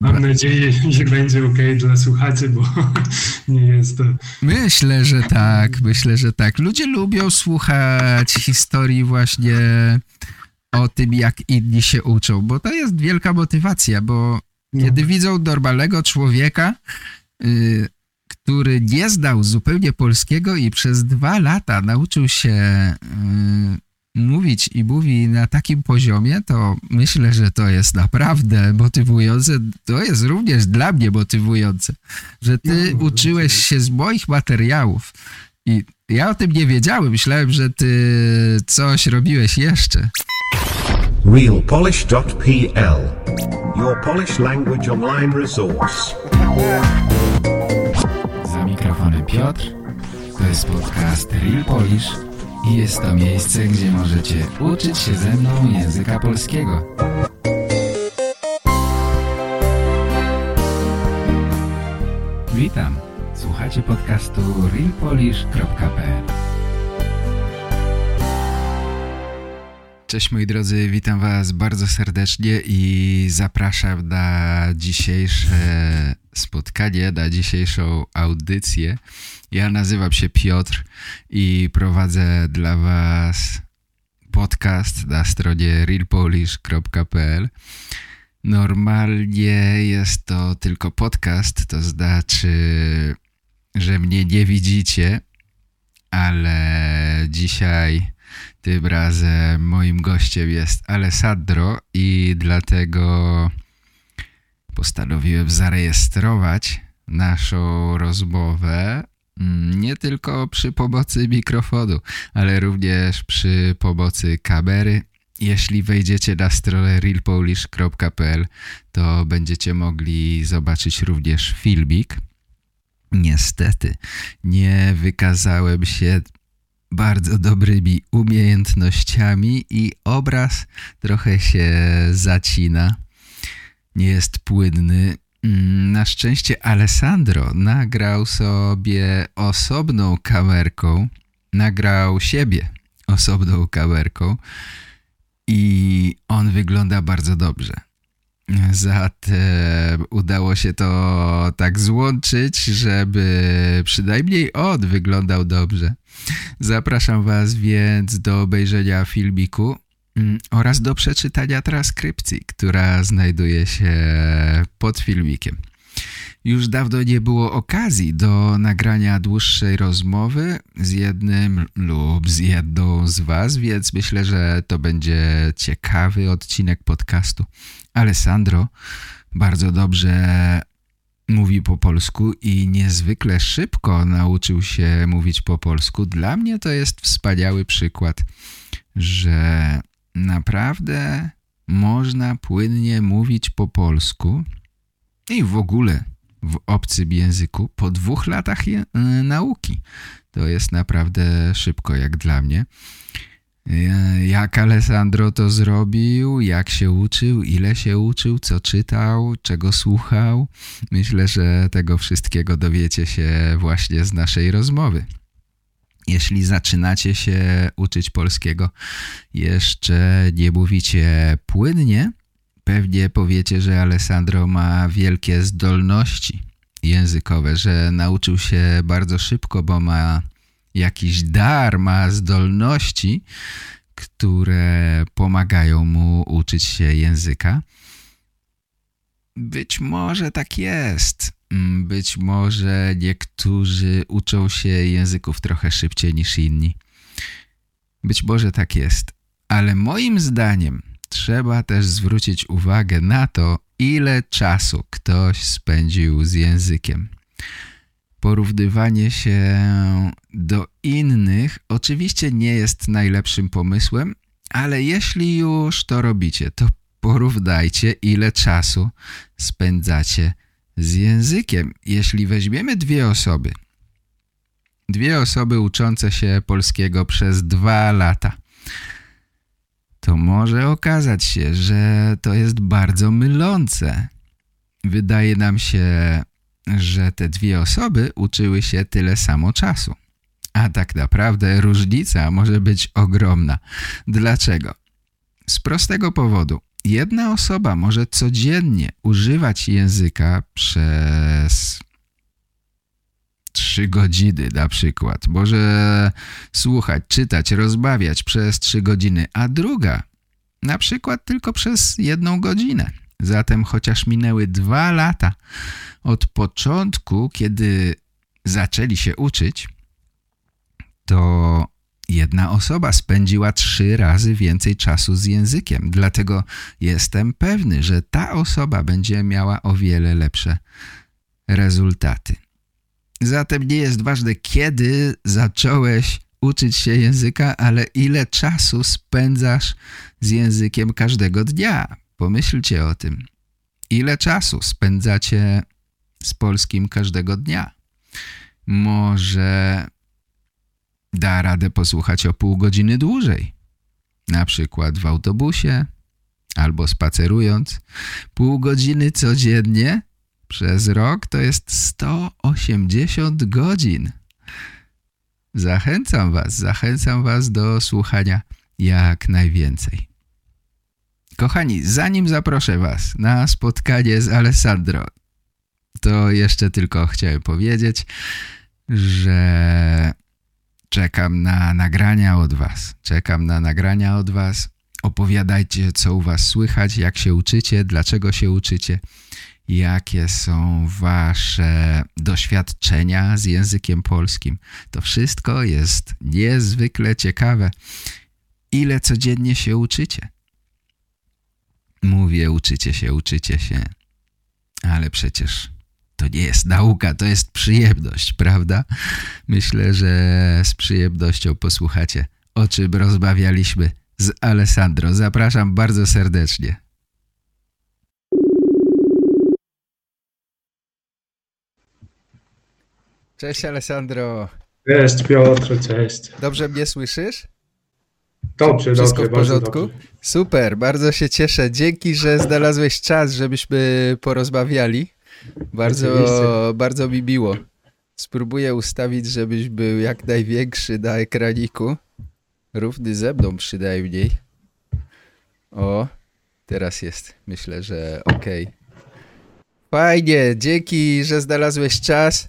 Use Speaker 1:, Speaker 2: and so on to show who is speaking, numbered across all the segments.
Speaker 1: Mam nadzieję, że będzie ok dla słuchaczy, bo nie jest to.
Speaker 2: Myślę, że tak, myślę, że tak. Ludzie lubią słuchać historii właśnie o tym, jak inni się uczą, bo to jest wielka motywacja, bo no. kiedy widzą normalnego człowieka, yy, który nie znał zupełnie polskiego i przez dwa lata nauczył się yy, mówić i mówi na takim poziomie, to myślę, że to jest naprawdę motywujące. To jest również dla mnie motywujące, że ty no, uczyłeś się z moich materiałów i ja o tym nie wiedziałem. Myślałem, że ty coś robiłeś jeszcze. realpolish.pl Your Polish language online resource. Za mikrofonem Piotr. To jest podcast Real Polish i jest to miejsce, gdzie możecie uczyć się ze mną języka polskiego. Witam. Słuchacie podcastu realpolish.pl Cześć moi drodzy, witam was bardzo serdecznie i zapraszam na dzisiejsze spotkanie, na dzisiejszą audycję. Ja nazywam się Piotr i prowadzę dla was podcast na stronie realpolish.pl. Normalnie jest to tylko podcast, to znaczy, że mnie nie widzicie, ale dzisiaj tym razem moim gościem jest Alessandro i dlatego postanowiłem zarejestrować naszą rozmowę mm, nie tylko przy pomocy mikrofonu, ale również przy pomocy kamery. Jeśli wejdziecie na stronę realpolish.pl to będziecie mogli zobaczyć również filmik. Niestety nie wykazałem się bardzo dobrymi umiejętnościami i obraz trochę się zacina. Nie jest płynny. Mm, na szczęście Alessandro nagrał sobie osobną kamerką, nagrał siebie osobną kamerką i on wygląda bardzo dobrze. Zatem udało się to tak złączyć, żeby przynajmniej on wyglądał dobrze. Zapraszam Was więc do obejrzenia filmiku mm, oraz do przeczytania transkrypcji, która znajduje się pod filmikiem. Już dawno nie było okazji do nagrania dłuższej rozmowy z jednym lub z jedną z Was, więc myślę, że to będzie ciekawy odcinek podcastu. Alessandro bardzo dobrze mówi po polsku i niezwykle szybko nauczył się mówić po polsku. Dla mnie to jest wspaniały przykład, że naprawdę można płynnie mówić po polsku i w ogóle w obcym języku po dwóch latach nauki. To jest naprawdę szybko jak dla mnie. E, jak Alessandro to zrobił, jak się uczył, ile się uczył, co czytał, czego słuchał. Myślę, że tego wszystkiego dowiecie się właśnie z naszej rozmowy. Jeśli zaczynacie się uczyć polskiego, jeszcze nie mówicie płynnie, pewnie powiecie, że Alessandro ma wielkie zdolności językowe, że nauczył się bardzo szybko, bo ma jakiś dar, ma zdolności, które pomagają mu uczyć się języka. Być może tak jest. Mm, być może niektórzy uczą się języków trochę szybciej niż inni. Być może tak jest. Ale moim zdaniem trzeba też zwrócić uwagę na to, ile czasu ktoś spędził z językiem porównywanie się do innych oczywiście nie jest najlepszym pomysłem, ale jeśli już to robicie, to porównajcie ile czasu spędzacie z językiem. Jeśli weźmiemy dwie osoby, dwie osoby uczące się polskiego przez dwa lata, to może okazać się, że to jest bardzo mylące. Wydaje nam się że te dwie osoby uczyły się tyle samo czasu. A tak naprawdę różnica może być ogromna. Dlaczego? Z prostego powodu. jedna osoba może codziennie używać języka przez trzy godziny na przykład. Może słuchać, czytać, rozmawiać przez trzy godziny, a druga na przykład tylko przez jedną godzinę. Zatem chociaż minęły dwa lata od początku, kiedy zaczęli się uczyć, to jedna osoba spędziła trzy razy więcej czasu z językiem. Dlatego jestem pewny, że ta osoba będzie miała o wiele lepsze rezultaty. Zatem nie jest ważne, kiedy zacząłeś uczyć się języka, ale ile czasu spędzasz z językiem każdego dnia. Pomyślcie o tym. Ile czasu spędzacie z polskim każdego dnia? Może da radę posłuchać o pół godziny dłużej. Na przykład w autobusie albo spacerując. Pół godziny codziennie przez rok to jest 180 godzin. Zachęcam was, zachęcam was do słuchania jak najwięcej. Kochani, zanim zaproszę was na spotkanie z Alessandro, to jeszcze tylko chciałem powiedzieć, że czekam na nagrania od was. Czekam na nagrania od was. Opowiadajcie, co u was słychać, jak się uczycie, dlaczego się uczycie jakie są wasze doświadczenia z językiem polskim. To wszystko jest niezwykle ciekawe. Ile codziennie się uczycie? Mówię, uczycie się, uczycie się, ale przecież to nie jest nauka, to jest przyjemność, prawda? Myślę, że z przyjemnością posłuchacie, o czym rozmawialiśmy z Alessandro. Zapraszam bardzo serdecznie. Cześć Alessandro.
Speaker 1: Cześć Piotr, cześć.
Speaker 2: Dobrze mnie słyszysz?
Speaker 1: Dobrze,
Speaker 2: Wszystko
Speaker 1: dobrze,
Speaker 2: w porządku?
Speaker 1: Bardzo dobrze.
Speaker 2: Super, bardzo się cieszę. Dzięki, że znalazłeś czas, żebyśmy porozmawiali. Bardzo,
Speaker 1: Oczywiście.
Speaker 2: bardzo mi miło. Spróbuję ustawić, żebyś był jak największy na ekraniku. Równy ze mną przynajmniej. O, teraz jest. Myślę, że okej. Fajnie, dzięki, że znalazłeś czas.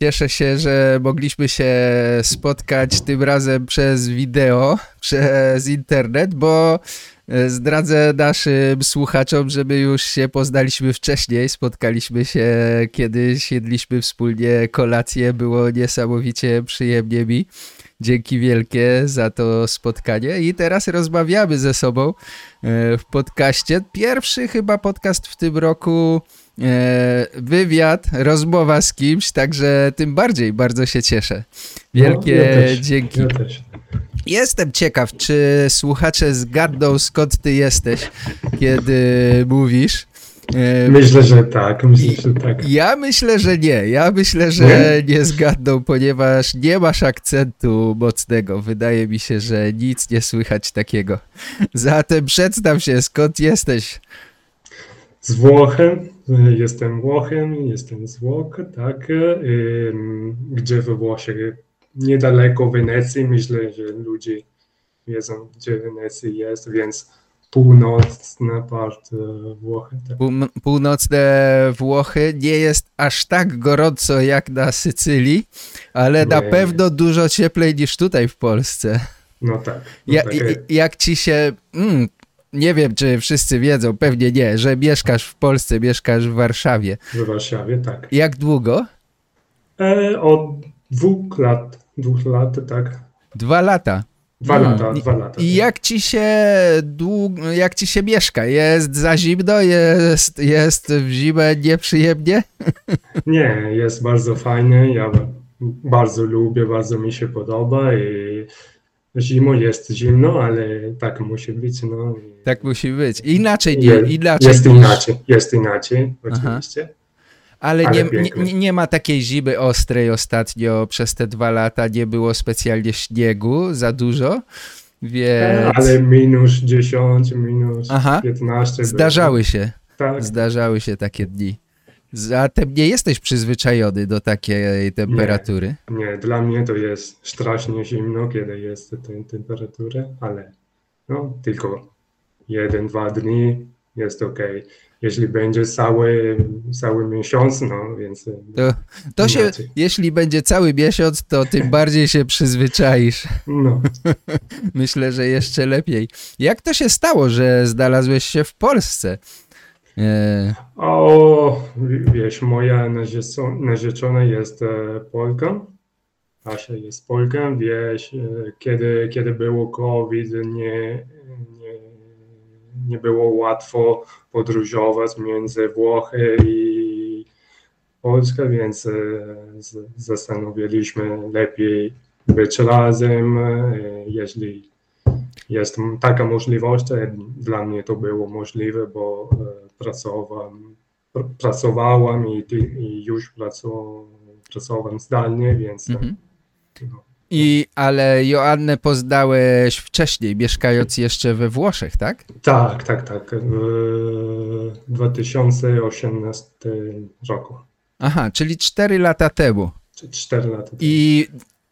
Speaker 2: Cieszę się, że mogliśmy się spotkać tym razem przez wideo, przez internet, bo zdradzę naszym słuchaczom, że my już się poznaliśmy wcześniej. Spotkaliśmy się kiedyś, jedliśmy wspólnie kolację, było niesamowicie przyjemnie mi. Dzięki wielkie za to spotkanie i teraz rozmawiamy ze sobą e, w podcaście. Pierwszy chyba podcast w tym roku e, wywiad, rozmowa z kimś, także tym bardziej bardzo się cieszę. Wielkie
Speaker 1: No, ja
Speaker 2: dzięki.
Speaker 1: Ja.
Speaker 2: Jestem ciekaw, czy słuchacze zgadną skąd ty jesteś, kiedy mówisz.
Speaker 1: Myślę, że tak, myślę, że tak.
Speaker 2: ja myślę, że nie. Ja myślę, że nie zgadną, ponieważ nie masz akcentu mocnego. Wydaje mi się, że nic nie słychać takiego. Zatem przedstaw się, skąd jesteś?
Speaker 1: Z Włochem, jestem Włochem, jestem z Włoch, tak, gdzie we Włoszech, niedaleko Wenecji, myślę, że ludzie wiedzą, gdzie Wenecja jest, więc północna part e, Włochy, tak.
Speaker 2: Pół- Północne Włochy nie jest aż tak gorąco jak na Sycylii, ale na
Speaker 1: Nie.
Speaker 2: pewno dużo cieplej niż tutaj w Polsce.
Speaker 1: No tak. No
Speaker 2: Ja,
Speaker 1: tak,
Speaker 2: jak ci się... Mm, nie wiem, czy wszyscy wiedzą, pewnie nie, że mieszkasz w Polsce, mieszkasz w Warszawie.
Speaker 1: w Warszawie, tak.
Speaker 2: Jak długo?
Speaker 1: E, od dwóch lat, dwóch lat, tak.
Speaker 2: Dwa lata.
Speaker 1: Dwa
Speaker 2: Mm.
Speaker 1: lata, dwa lata.
Speaker 2: I
Speaker 1: tak.
Speaker 2: jak ci się dług... jak ci się mieszka? Jest za zimno? Jest, jest w zimę nieprzyjemnie?
Speaker 1: Nie, jest bardzo fajne. Ja bardzo lubię, bardzo mi się podoba i zimą jest zimno, ale tak musi być. No.
Speaker 2: Tak musi być. Inaczej nie, inaczej.
Speaker 1: Jest inaczej, jest inaczej,
Speaker 2: Aha. Ale,
Speaker 1: Ale
Speaker 2: nie, nie, nie- nie ma takiej zimy ostrej ostatnio przez te dwa lata. Nie było specjalnie śniegu za dużo, więc
Speaker 1: Ale minus 10, minus
Speaker 2: Aha.
Speaker 1: 15. było.
Speaker 2: zdarzały się,
Speaker 1: Tak,
Speaker 2: zdarzały się takie dni. Zatem nie jesteś przyzwyczajony do takiej temperatury.
Speaker 1: nie, dla mnie to jest strasznie zimno, kiedy jest ta temperatura, ale no, tylko jeden, dwa dni, jest ok. Jeśli będzie cały, cały miesiąc, no więc.
Speaker 2: To, to się, jeśli będzie cały miesiąc, to tym bardziej się przyzwyczaisz.
Speaker 1: No,
Speaker 2: Myślę, że jeszcze lepiej. Jak to się stało, że znalazłeś się w Polsce? E,
Speaker 1: o, wiesz, moja narzeczo- narzeczona jest e, Polką. Asia jest Polką, wiesz, e, kiedy, kiedy było COVID, nie, nie, nie było łatwo podróżować między Włochy i Polskę, więc e, z- zastanowiliśmy lepiej być razem, e, jeśli jest taka możliwość, e, dla mnie to było możliwe, bo e, pracowałam, pr- pracowałam i, i już pracowałem zdalnie, więc e,
Speaker 2: mhm.
Speaker 1: no,
Speaker 2: I, ale Joannę poznałeś wcześniej, mieszkając jeszcze we Włoszech, tak?
Speaker 1: tak, tak, tak, w 2018 roku,
Speaker 2: Aha, czyli 4 lata temu.
Speaker 1: czy 4 lata temu.
Speaker 2: I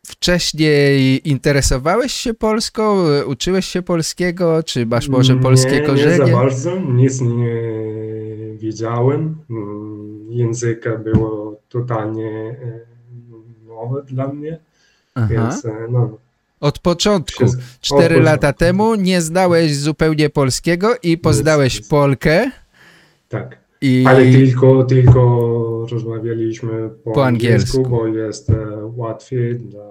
Speaker 2: wcześniej interesowałeś się Polską? Uczyłeś się polskiego? Czy masz może polskie
Speaker 1: nie,
Speaker 2: korzenie?
Speaker 1: Nie za bardzo, nic nie wiedziałem. Mm, Języka było totalnie e, nowe dla mnie,
Speaker 2: Aha.
Speaker 1: więc e, no,
Speaker 2: Od początku,
Speaker 1: Wszystko.
Speaker 2: 4
Speaker 1: Od
Speaker 2: lata temu, nie znałeś zupełnie polskiego i poznałeś
Speaker 1: nic.
Speaker 2: Polkę.
Speaker 1: tak.
Speaker 2: I...
Speaker 1: Ale tylko, tylko rozmawialiśmy po,
Speaker 2: Po
Speaker 1: angielsku,
Speaker 2: angielsku.
Speaker 1: bo jest e, łatwiej dla,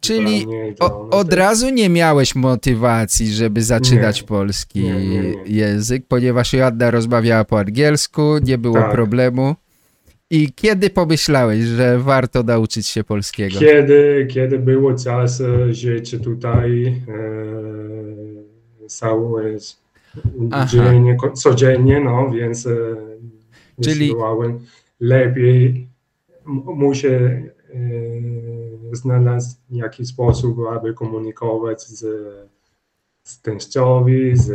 Speaker 2: Czyli
Speaker 1: dla mnie dla
Speaker 2: o, od razu nie miałeś motywacji, żeby zaczynać
Speaker 1: Nie.
Speaker 2: polski
Speaker 1: Nie, nie, nie.
Speaker 2: język, ponieważ Joanna rozmawiała po angielsku, nie było
Speaker 1: Tak.
Speaker 2: problemu. I kiedy pomyślałeś, że warto nauczyć się polskiego?
Speaker 1: Kiedy, kiedy było czas e, żyć tutaj e, cały dzień, codziennie, no więc e,
Speaker 2: Czyli-
Speaker 1: lepiej muszę e, znaleźć jakiś sposób, aby komunikować z, z teściowi, z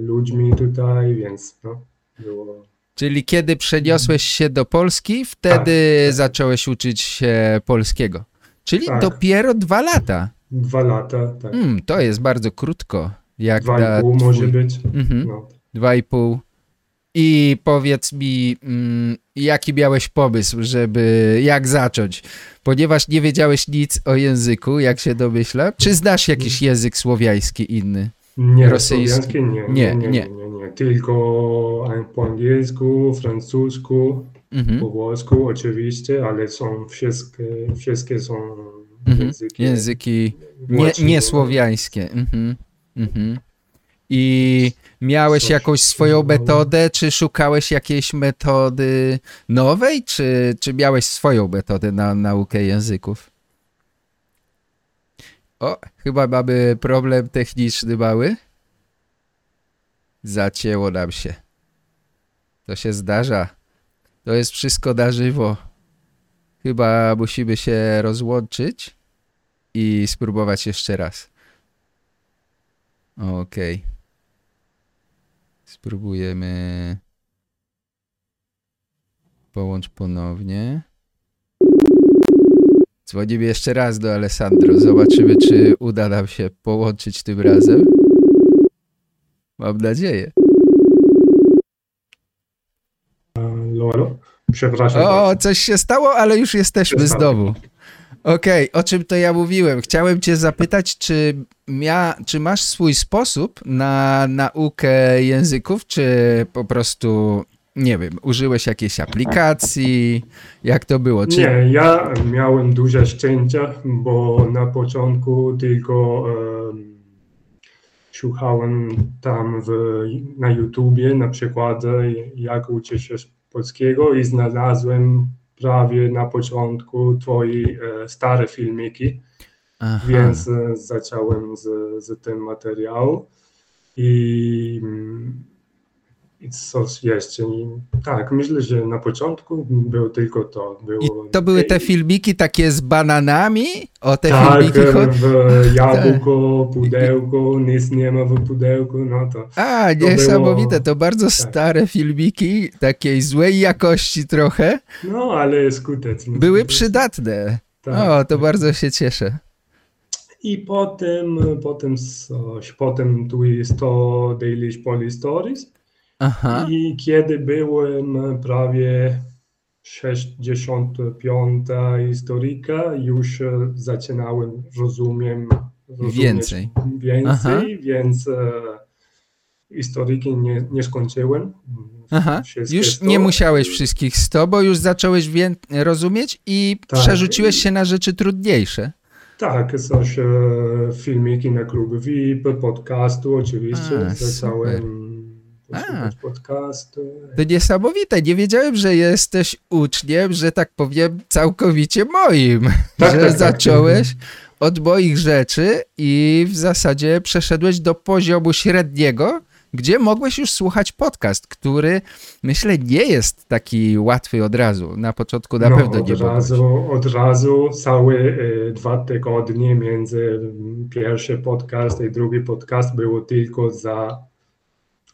Speaker 1: ludźmi tutaj, więc no, było
Speaker 2: Czyli kiedy przeniosłeś się do Polski, wtedy
Speaker 1: Tak,
Speaker 2: zacząłeś uczyć się polskiego. Czyli
Speaker 1: Tak.
Speaker 2: dopiero dwa lata.
Speaker 1: dwa lata, tak,
Speaker 2: Mm, to jest bardzo krótko. Jak
Speaker 1: dwa i pół
Speaker 2: twój-
Speaker 1: może być.
Speaker 2: Mhm.
Speaker 1: No.
Speaker 2: Dwa i pół. I powiedz mi, mm, jaki miałeś pomysł, żeby, jak zacząć? Ponieważ nie wiedziałeś nic o języku, jak się domyślam. Czy znasz jakiś język słowiański inny?
Speaker 1: Nie,
Speaker 2: Rosyjski?
Speaker 1: słowiański nie,
Speaker 2: Nie,
Speaker 1: nie, nie,
Speaker 2: nie.
Speaker 1: nie. Tylko po angielsku, francusku,
Speaker 2: Mhm.
Speaker 1: po włosku oczywiście, ale są wszystkie, wszystkie są
Speaker 2: Mhm.
Speaker 1: języki
Speaker 2: Języki nie,
Speaker 1: łacinie,
Speaker 2: nie słowiańskie. Mhm. Mhm. I miałeś
Speaker 1: Coś
Speaker 2: jakąś swoją
Speaker 1: dało.
Speaker 2: metodę, czy szukałeś jakiejś metody nowej, czy, czy miałeś swoją metodę na naukę języków? O, chyba mamy problem techniczny mały. Zacięło nam się. To się zdarza. To jest wszystko na żywo. Chyba musimy się rozłączyć i spróbować jeszcze raz. Okej. Spróbujemy. Połącz ponownie. Dzwonimy jeszcze raz do Alessandro. Zobaczymy, czy uda nam się połączyć tym razem. Mam nadzieję.
Speaker 1: Halo, halo? Przepraszam.
Speaker 2: O, coś się stało, ale już jesteśmy
Speaker 1: stało.
Speaker 2: znowu. Okej, o czym to ja mówiłem? Chciałem cię zapytać, czy, mia, czy masz swój sposób na naukę języków, czy po prostu, nie wiem, użyłeś jakiejś aplikacji? Jak to było? Czy...
Speaker 1: Nie, ja miałem duże szczęście, bo na początku tylko em, słuchałem tam w, na YouTubie na przykład jak uczyć się polskiego i znalazłem prawie na początku twoje e, stare filmiki,
Speaker 2: Aha.
Speaker 1: więc e, zacząłem z, z tym materiału i, mm, jeszcze. I, tak, myślę, że na początku było tylko to. Było,
Speaker 2: I to były te filmiki takie z bananami? O te
Speaker 1: tak,
Speaker 2: filmiki chodzi?
Speaker 1: w jabłko, pudełko, nic nie ma w pudełku, no to
Speaker 2: A,
Speaker 1: było-
Speaker 2: niesamowite, to bardzo
Speaker 1: tak.
Speaker 2: stare filmiki, takiej złej jakości trochę.
Speaker 1: no ale skuteczne.
Speaker 2: Były przydatne.
Speaker 1: Tak.
Speaker 2: O, to bardzo się cieszę.
Speaker 1: I potem, potem coś, potem tu jest to Danish Police Stories.
Speaker 2: Aha.
Speaker 1: I kiedy byłem prawie 65 historyka, już zaczynałem rozumiem, rozumieć
Speaker 2: Więcej.
Speaker 1: więcej,
Speaker 2: Aha.
Speaker 1: więc e, historyki nie, nie skończyłem.
Speaker 2: Aha. Już nie musiałeś wszystkich 100, bo już zacząłeś rozumieć i
Speaker 1: Tak.
Speaker 2: przerzuciłeś się na rzeczy trudniejsze.
Speaker 1: Tak, coś e, filmiki na klub VIP, podcastu oczywiście.
Speaker 2: A,
Speaker 1: Zacząłem. Posłuchać podcastu.
Speaker 2: To niesamowite. Nie wiedziałem, że jesteś uczniem, że tak powiem, całkowicie moim.
Speaker 1: Tak,
Speaker 2: że
Speaker 1: tak, tak.
Speaker 2: zacząłeś od moich rzeczy i w zasadzie przeszedłeś do poziomu średniego, gdzie mogłeś już słuchać podcast, który myślę nie jest taki łatwy od razu. Na początku na
Speaker 1: no,
Speaker 2: pewno nie było.
Speaker 1: razu, od razu całe e, dwa tygodnie między mm, pierwszy podcast i drugi podcast było tylko za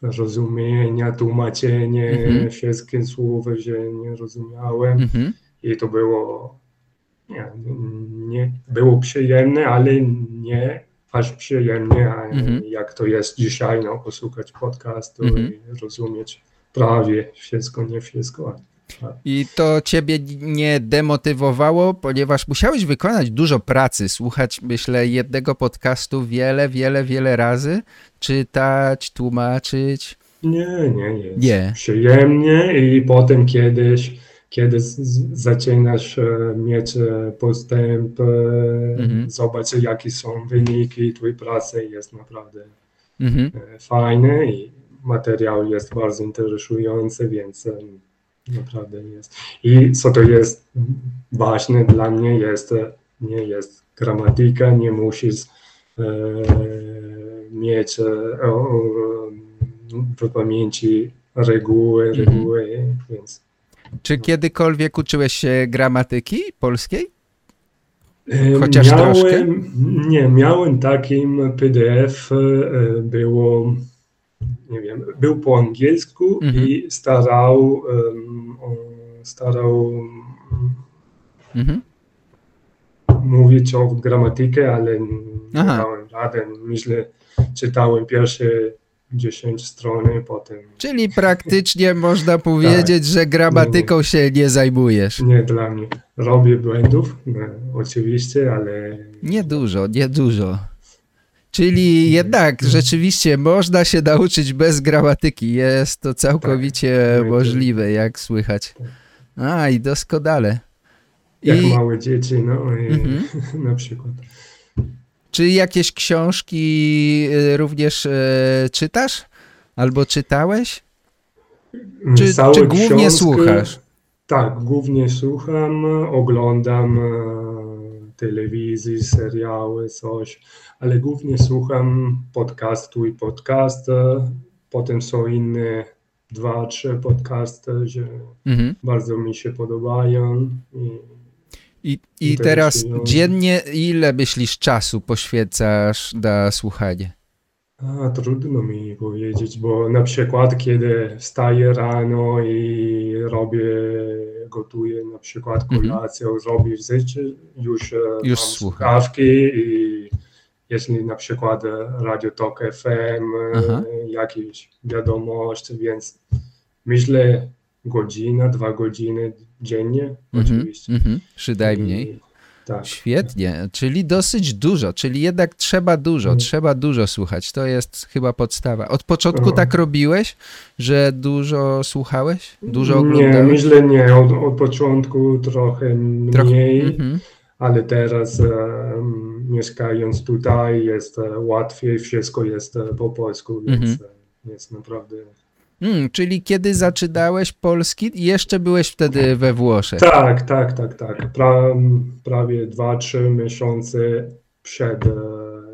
Speaker 1: rozumienia, tłumaczenie
Speaker 2: Mhm.
Speaker 1: wszystkie słowa, że nie rozumiałem.
Speaker 2: Mhm.
Speaker 1: I to było, nie, nie, było przyjemne, ale nie aż przyjemnie, a
Speaker 2: Mhm.
Speaker 1: jak to jest dzisiaj, no, posłuchać podcastu
Speaker 2: Mhm.
Speaker 1: i rozumieć prawie wszystko, nie wszystko.
Speaker 2: I to ciebie nie demotywowało, ponieważ musiałeś wykonać dużo pracy, słuchać, myślę, jednego podcastu wiele, wiele, wiele razy, czytać, tłumaczyć.
Speaker 1: Nie, nie, jest
Speaker 2: Nie.
Speaker 1: przyjemnie i potem kiedyś, kiedy zaczynasz e, mieć e, postęp, e,
Speaker 2: Mhm.
Speaker 1: zobaczyć jakie są wyniki twojej pracy, jest naprawdę
Speaker 2: Mhm.
Speaker 1: fajne i materiał jest bardzo interesujący, więc naprawdę jest. I co to jest ważne dla mnie, jest, nie jest gramatyka, nie musisz e, mieć e, w pamięci reguły,
Speaker 2: Mhm.
Speaker 1: reguły, więc
Speaker 2: Czy kiedykolwiek uczyłeś się gramatyki polskiej?
Speaker 1: E,
Speaker 2: Chociaż
Speaker 1: miałem,
Speaker 2: troszkę?
Speaker 1: Nie, miałem takim PDF, e, było, nie wiem, był po angielsku
Speaker 2: Mhm.
Speaker 1: i starał, o, starał
Speaker 2: Mhm.
Speaker 1: mówić o gramatyce, ale nie
Speaker 2: Aha.
Speaker 1: dałem radę. Myślę, czytałem pierwsze 10 strony, potem
Speaker 2: Czyli praktycznie można powiedzieć, że gramatyką się nie zajmujesz.
Speaker 1: nie dla mnie. Robię błędów, e, oczywiście, ale
Speaker 2: Nie dużo, nie dużo. Czyli jednak rzeczywiście można się nauczyć bez gramatyki. Jest to całkowicie
Speaker 1: Tak.
Speaker 2: możliwe, jak słychać. A, i doskonale.
Speaker 1: jak
Speaker 2: I
Speaker 1: małe dzieci, no i
Speaker 2: Mhm.
Speaker 1: na przykład.
Speaker 2: czy jakieś książki y, również e, czytasz? Albo czytałeś? Czy,
Speaker 1: Całe
Speaker 2: czy głównie
Speaker 1: książki-
Speaker 2: słuchasz?
Speaker 1: Tak, głównie słucham, oglądam e, telewizji, seriały, coś, ale głównie słucham podcastu i podcast. Potem są inne dwa, trzy podcasty, że
Speaker 2: Mhm.
Speaker 1: bardzo mi się podobają. I
Speaker 2: I, I teraz dziennie ile myślisz czasu poświęcasz na słuchanie?
Speaker 1: A, trudno mi powiedzieć, bo na przykład kiedy wstaję rano i robię, gotuję na przykład
Speaker 2: Mhm.
Speaker 1: kolację, robię rzeczy, już, e,
Speaker 2: Już
Speaker 1: mam słuchawki i jeśli na przykład Radio Tok FM,
Speaker 2: Aha.
Speaker 1: e, jakieś wiadomości, więc myślę godzina, dwa godziny dziennie
Speaker 2: Mhm,
Speaker 1: oczywiście.
Speaker 2: mhm, przynajmniej.
Speaker 1: Tak.
Speaker 2: Świetnie, czyli dosyć dużo, czyli jednak trzeba dużo,
Speaker 1: Mm.
Speaker 2: trzeba dużo słuchać. To jest chyba podstawa. Od początku tak robiłeś, że dużo słuchałeś? Dużo
Speaker 1: Nie,
Speaker 2: oglądałeś?
Speaker 1: myślę nie, od, od początku trochę
Speaker 2: Trochę-
Speaker 1: mniej.
Speaker 2: Mhm.
Speaker 1: ale teraz em, mieszkając tutaj jest e, łatwiej, wszystko jest e, po polsku, więc
Speaker 2: Mhm.
Speaker 1: e, jest naprawdę...
Speaker 2: Mm, czyli kiedy zaczynałeś polski, jeszcze byłeś wtedy we Włoszech.
Speaker 1: Tak, tak, tak, tak. Pra, prawie dwa, trzy miesiące przed e,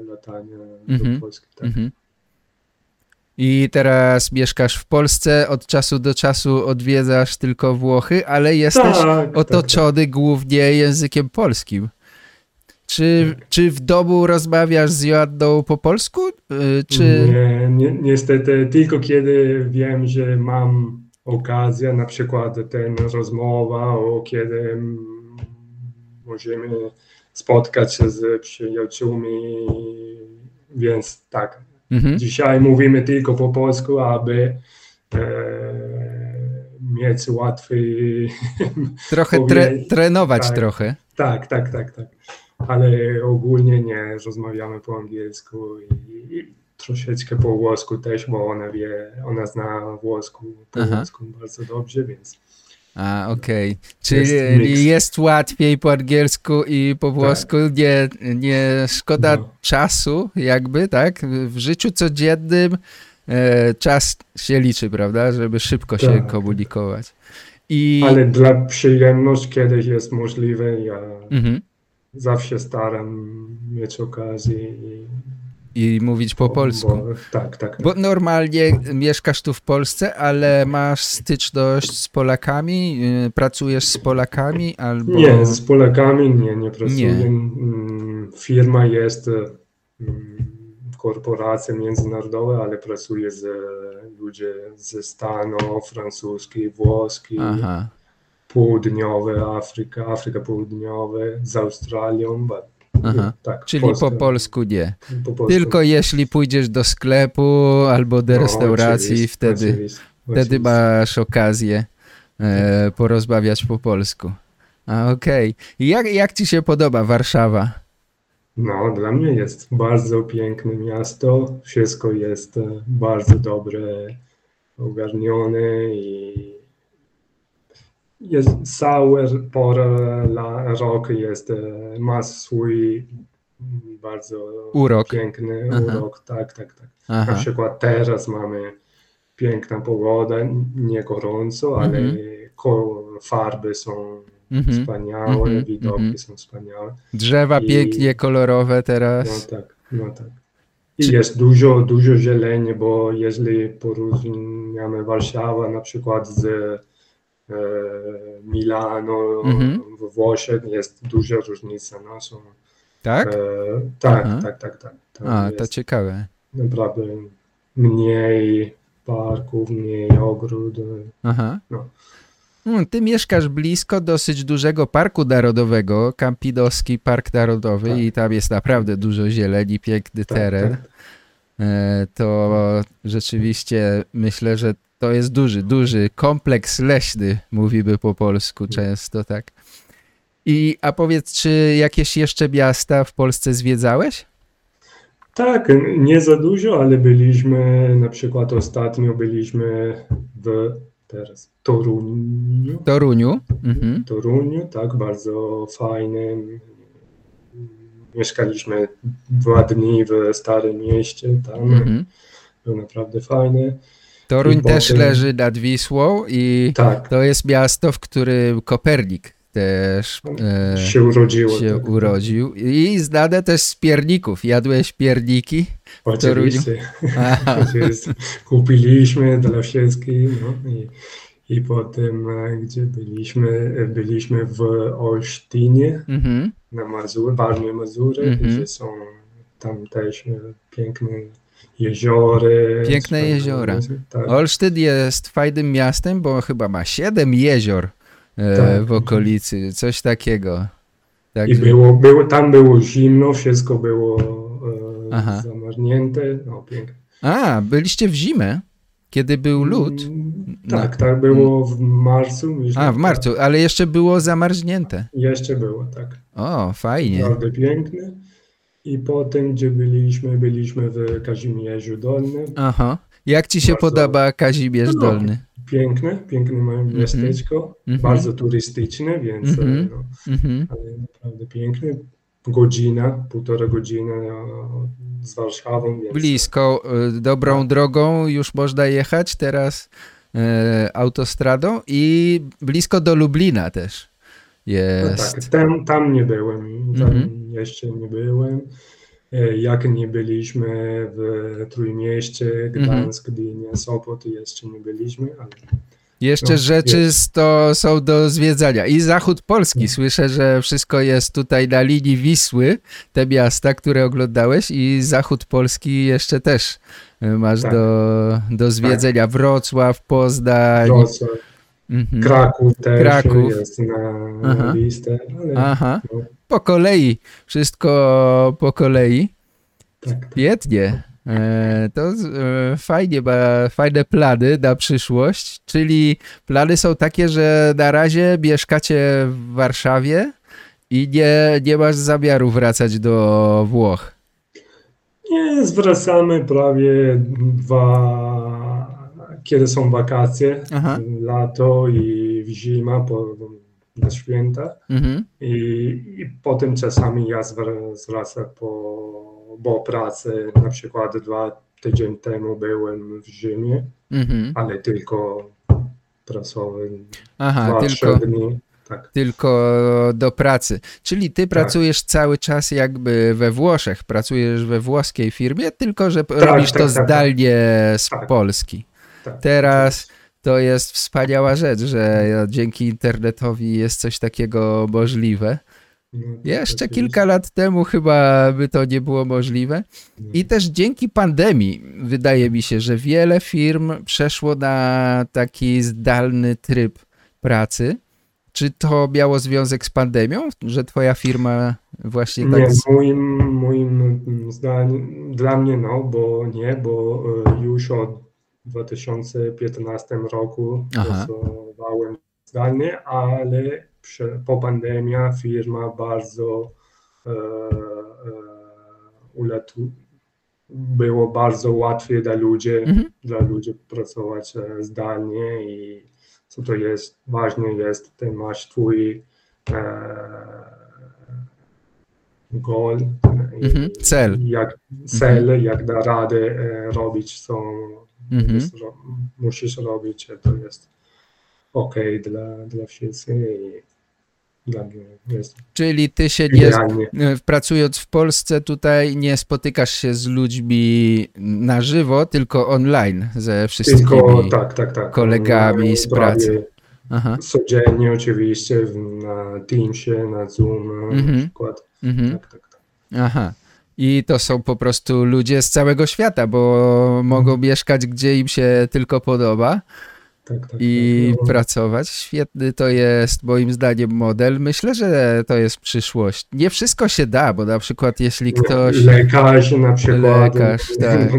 Speaker 1: lataniem
Speaker 2: Mhm.
Speaker 1: do Polski. Tak.
Speaker 2: Mhm. I teraz mieszkasz w Polsce, od czasu do czasu odwiedzasz tylko Włochy, ale jesteś
Speaker 1: tak,
Speaker 2: otoczony głównie językiem polskim. Czy, czy w domu rozmawiasz z Joanną po polsku? Y, Czy...
Speaker 1: Nie, nie, niestety tylko kiedy wiem, że mam okazję, na przykład ten rozmowa, o kiedy możemy spotkać się z przyjaciółmi, więc tak.
Speaker 2: Mhm.
Speaker 1: Dzisiaj mówimy tylko po polsku, aby e, mieć łatwiej.
Speaker 2: Trochę tre, trenować
Speaker 1: Tak.
Speaker 2: trochę.
Speaker 1: Tak, tak, tak, tak. Ale ogólnie nie rozmawiamy po angielsku i, i troszeczkę po włosku też, bo ona wie, ona zna włosku, po
Speaker 2: Aha.
Speaker 1: włosku bardzo dobrze, więc
Speaker 2: A, okej.
Speaker 1: Jest
Speaker 2: Czyli jest,
Speaker 1: miks.
Speaker 2: łatwiej po angielsku i po włosku. Nie, nie szkoda
Speaker 1: No.
Speaker 2: czasu, jakby, tak? W życiu codziennym e, czas się liczy, prawda? Żeby szybko się
Speaker 1: Tak.
Speaker 2: komunikować. I,
Speaker 1: ale dla przyjemności kiedyś jest możliwe, ja
Speaker 2: mhm.
Speaker 1: Zawsze staram mieć okazję i
Speaker 2: I mówić po polsku.
Speaker 1: Bo, tak, tak.
Speaker 2: Bo normalnie mieszkasz tu w Polsce, ale masz styczność z Polakami, y, pracujesz z Polakami albo...
Speaker 1: Nie, z Polakami nie, nie pracuję.
Speaker 2: Nie.
Speaker 1: Mm, Firma jest e, mm, korporacja międzynarodowa, ale pracuję z e, ludźmi ze Stanów, francuski, włoski,
Speaker 2: Aha,
Speaker 1: południowe Afryka, Afryka Południowa, z Australią.
Speaker 2: Aha.
Speaker 1: Tak,
Speaker 2: czyli
Speaker 1: Polska-
Speaker 2: po polsku nie.
Speaker 1: po polsku.
Speaker 2: Tylko jeśli pójdziesz do sklepu albo do
Speaker 1: No,
Speaker 2: restauracji,
Speaker 1: oczywiście,
Speaker 2: wtedy,
Speaker 1: oczywiście,
Speaker 2: wtedy
Speaker 1: oczywiście.
Speaker 2: masz okazję e, porozmawiać po polsku. A okej. I Jak, jak ci się podoba Warszawa?
Speaker 1: No, dla mnie jest bardzo piękne miasto. Wszystko jest e, bardzo dobre, ogarnione i jest całe pora la, rok jest, e, ma swój mm, bardzo
Speaker 2: Urok.
Speaker 1: piękny
Speaker 2: Aha.
Speaker 1: urok. Tak, tak, tak. Na
Speaker 2: Aha,
Speaker 1: przykład teraz mamy piękna pogoda, nie gorąco, ale
Speaker 2: Mhm.
Speaker 1: farby są
Speaker 2: mhm.
Speaker 1: wspaniałe,
Speaker 2: mhm,
Speaker 1: widoki
Speaker 2: mhm.
Speaker 1: są wspaniałe.
Speaker 2: Drzewa
Speaker 1: I-
Speaker 2: pięknie kolorowe
Speaker 1: No
Speaker 2: teraz.
Speaker 1: tak, no tak. I jest dużo, dużo zieleni, bo jeżeli porównamy Warszawę na przykład z Milano,
Speaker 2: Mhm.
Speaker 1: w Włoszech jest duża różnica. No, są,
Speaker 2: Tak?
Speaker 1: e, tak, tak, tak, tak. Tam
Speaker 2: A, to ciekawe.
Speaker 1: naprawdę mniej parków, mniej ogród.
Speaker 2: Aha.
Speaker 1: No.
Speaker 2: Mm, Ty mieszkasz blisko dosyć dużego parku narodowego, Campidoski Park Narodowy
Speaker 1: Tak.
Speaker 2: i tam jest naprawdę dużo zieleni, piękny
Speaker 1: Tak,
Speaker 2: teren.
Speaker 1: tak.
Speaker 2: E, To rzeczywiście myślę, że to jest duży, duży kompleks leśny, mówimy po polsku często, tak. I, a powiedz, czy jakieś jeszcze miasta w Polsce zwiedzałeś?
Speaker 1: Tak, nie za dużo, ale byliśmy, na przykład ostatnio byliśmy w teraz Toruniu.
Speaker 2: Toruniu? Mhm.
Speaker 1: Toruniu, tak, bardzo fajne. Mieszkaliśmy dwa dni w Starym Mieście, tam
Speaker 2: Mhm.
Speaker 1: było naprawdę fajne.
Speaker 2: Toruń
Speaker 1: I
Speaker 2: też leży nad Wisłą i
Speaker 1: Tak,
Speaker 2: to jest miasto, w którym Kopernik też e,
Speaker 1: się urodziło.
Speaker 2: się
Speaker 1: tak.
Speaker 2: urodził. I znane też z pierników. Jadłeś pierniki?
Speaker 1: Oczywiście. Kupiliśmy dla wszystkich. No, i, I potem, e, gdzie byliśmy, E, byliśmy w Olsztynie.
Speaker 2: Mhm.
Speaker 1: na Mazury, Warmie Mazury,
Speaker 2: Mhm.
Speaker 1: gdzie są tam też e, piękne jeziora.
Speaker 2: Piękne jeziora.
Speaker 1: Tak.
Speaker 2: Olsztyn jest fajnym miastem, bo chyba ma siedem jezior e,
Speaker 1: Tak.
Speaker 2: w okolicy. Coś takiego.
Speaker 1: I
Speaker 2: Także,
Speaker 1: było, było, tam było zimno, wszystko było e,
Speaker 2: Aha.
Speaker 1: zamarznięte. No, pięknie.
Speaker 2: a, byliście w zimę, kiedy był lód.
Speaker 1: Mm, Tak, tak było w marcu. myślę,
Speaker 2: A, w marcu, ale jeszcze było zamarznięte.
Speaker 1: Tak. Jeszcze było, tak.
Speaker 2: O, fajnie.
Speaker 1: Naprawdę piękne. I potem, gdzie byliśmy, byliśmy w Kazimierzu Dolnym.
Speaker 2: Aha. Jak ci się
Speaker 1: Bardzo-
Speaker 2: podoba Kazimierz
Speaker 1: No,
Speaker 2: Dolny?
Speaker 1: Piękne, piękne mają miasteczko,
Speaker 2: Mhm.
Speaker 1: bardzo turystyczne, więc
Speaker 2: Mhm.
Speaker 1: e, no,
Speaker 2: Mhm.
Speaker 1: ale naprawdę piękne. Godzina, półtora godziny e, z Warszawą, więc
Speaker 2: Blisko, y, dobrą
Speaker 1: Tak.
Speaker 2: drogą już można jechać teraz e, autostradą i blisko do Lublina też
Speaker 1: no
Speaker 2: jest.
Speaker 1: tak, tam, tam nie byłem, tam
Speaker 2: Mhm.
Speaker 1: jeszcze nie byłem. E, Jak nie byliśmy w Trójmieście,
Speaker 2: Mhm.
Speaker 1: Gdańsk, Gdynia, Sopot, jeszcze nie byliśmy, ale
Speaker 2: Jeszcze
Speaker 1: No,
Speaker 2: rzeczy
Speaker 1: jest.
Speaker 2: to są do zwiedzania. I zachód Polski.
Speaker 1: No.
Speaker 2: Słyszę, że wszystko jest tutaj na linii Wisły, te miasta, które oglądałeś i zachód Polski jeszcze też y, masz
Speaker 1: Tak.
Speaker 2: do, do zwiedzenia. Wrocław, Poznań.
Speaker 1: Wrocław, Mhm. Kraków też
Speaker 2: Kraków.
Speaker 1: jest na, na listę. Ale,
Speaker 2: Aha. No. Po kolei. Wszystko po kolei. Tak. Świetnie. E, to e, fajnie, ma fajne plany na przyszłość, czyli plany są takie, że na razie mieszkacie w Warszawie i nie, nie masz zamiaru wracać do Włoch.
Speaker 1: Nie, zwracamy prawie dwa, kiedy są wakacje, Aha. lato i zima po, na święta mhm. I, i potem czasami ja zwracam po bo pracy na przykład dwa tydzień temu byłem w Rzymie, mhm. ale tylko pracowałem Aha, dwa, tylko, dni. Tak.
Speaker 2: Tylko do pracy. Czyli ty tak. pracujesz cały czas jakby we Włoszech, pracujesz we włoskiej firmie, tylko że tak, robisz tak, to tak, zdalnie z Polski. Teraz to jest wspaniała rzecz, że dzięki internetowi jest coś takiego możliwe. No, Jeszcze kilka lat temu chyba by to nie było możliwe. I też dzięki pandemii wydaje mi się, że wiele firm przeszło na taki zdalny tryb pracy. Czy to miało związek z pandemią, że twoja firma właśnie tak...
Speaker 1: Nie, moim, moim zdaniem, dla mnie no, bo nie, bo e, już od 2015 roku pracowałem zdalnie, ale po pandemii firma bardzo e, e, uletu, było bardzo łatwiej dla ludzi, mhm. dla ludzi pracować e, zdalnie i co to jest, ważne jest, ty masz twój e, goal,
Speaker 2: mhm. cel,
Speaker 1: jak, cel mhm. jak da radę e, robić, co mhm. musisz robić, to jest ok dla, dla wszystkich dla mnie jest.
Speaker 2: Czyli ty się nie, e, pracując w Polsce tutaj nie spotykasz się z ludźmi na żywo, tylko online ze wszystkimi tylko, tak, tak, tak. kolegami no, z pracy.
Speaker 1: Aha. Codziennie oczywiście na Teamsie, na Zoom mhm. na przykład. Mhm. Tak, tak, tak.
Speaker 2: Aha. I to są po prostu ludzie z całego świata, bo mogą mieszkać gdzie im się tylko podoba tak, tak, i tak, no. pracować. Świetny to jest moim zdaniem model. Myślę, że to jest przyszłość. Nie wszystko się da, bo na przykład jeśli ktoś...
Speaker 1: Lekarz na przykład. Lekarz, tak.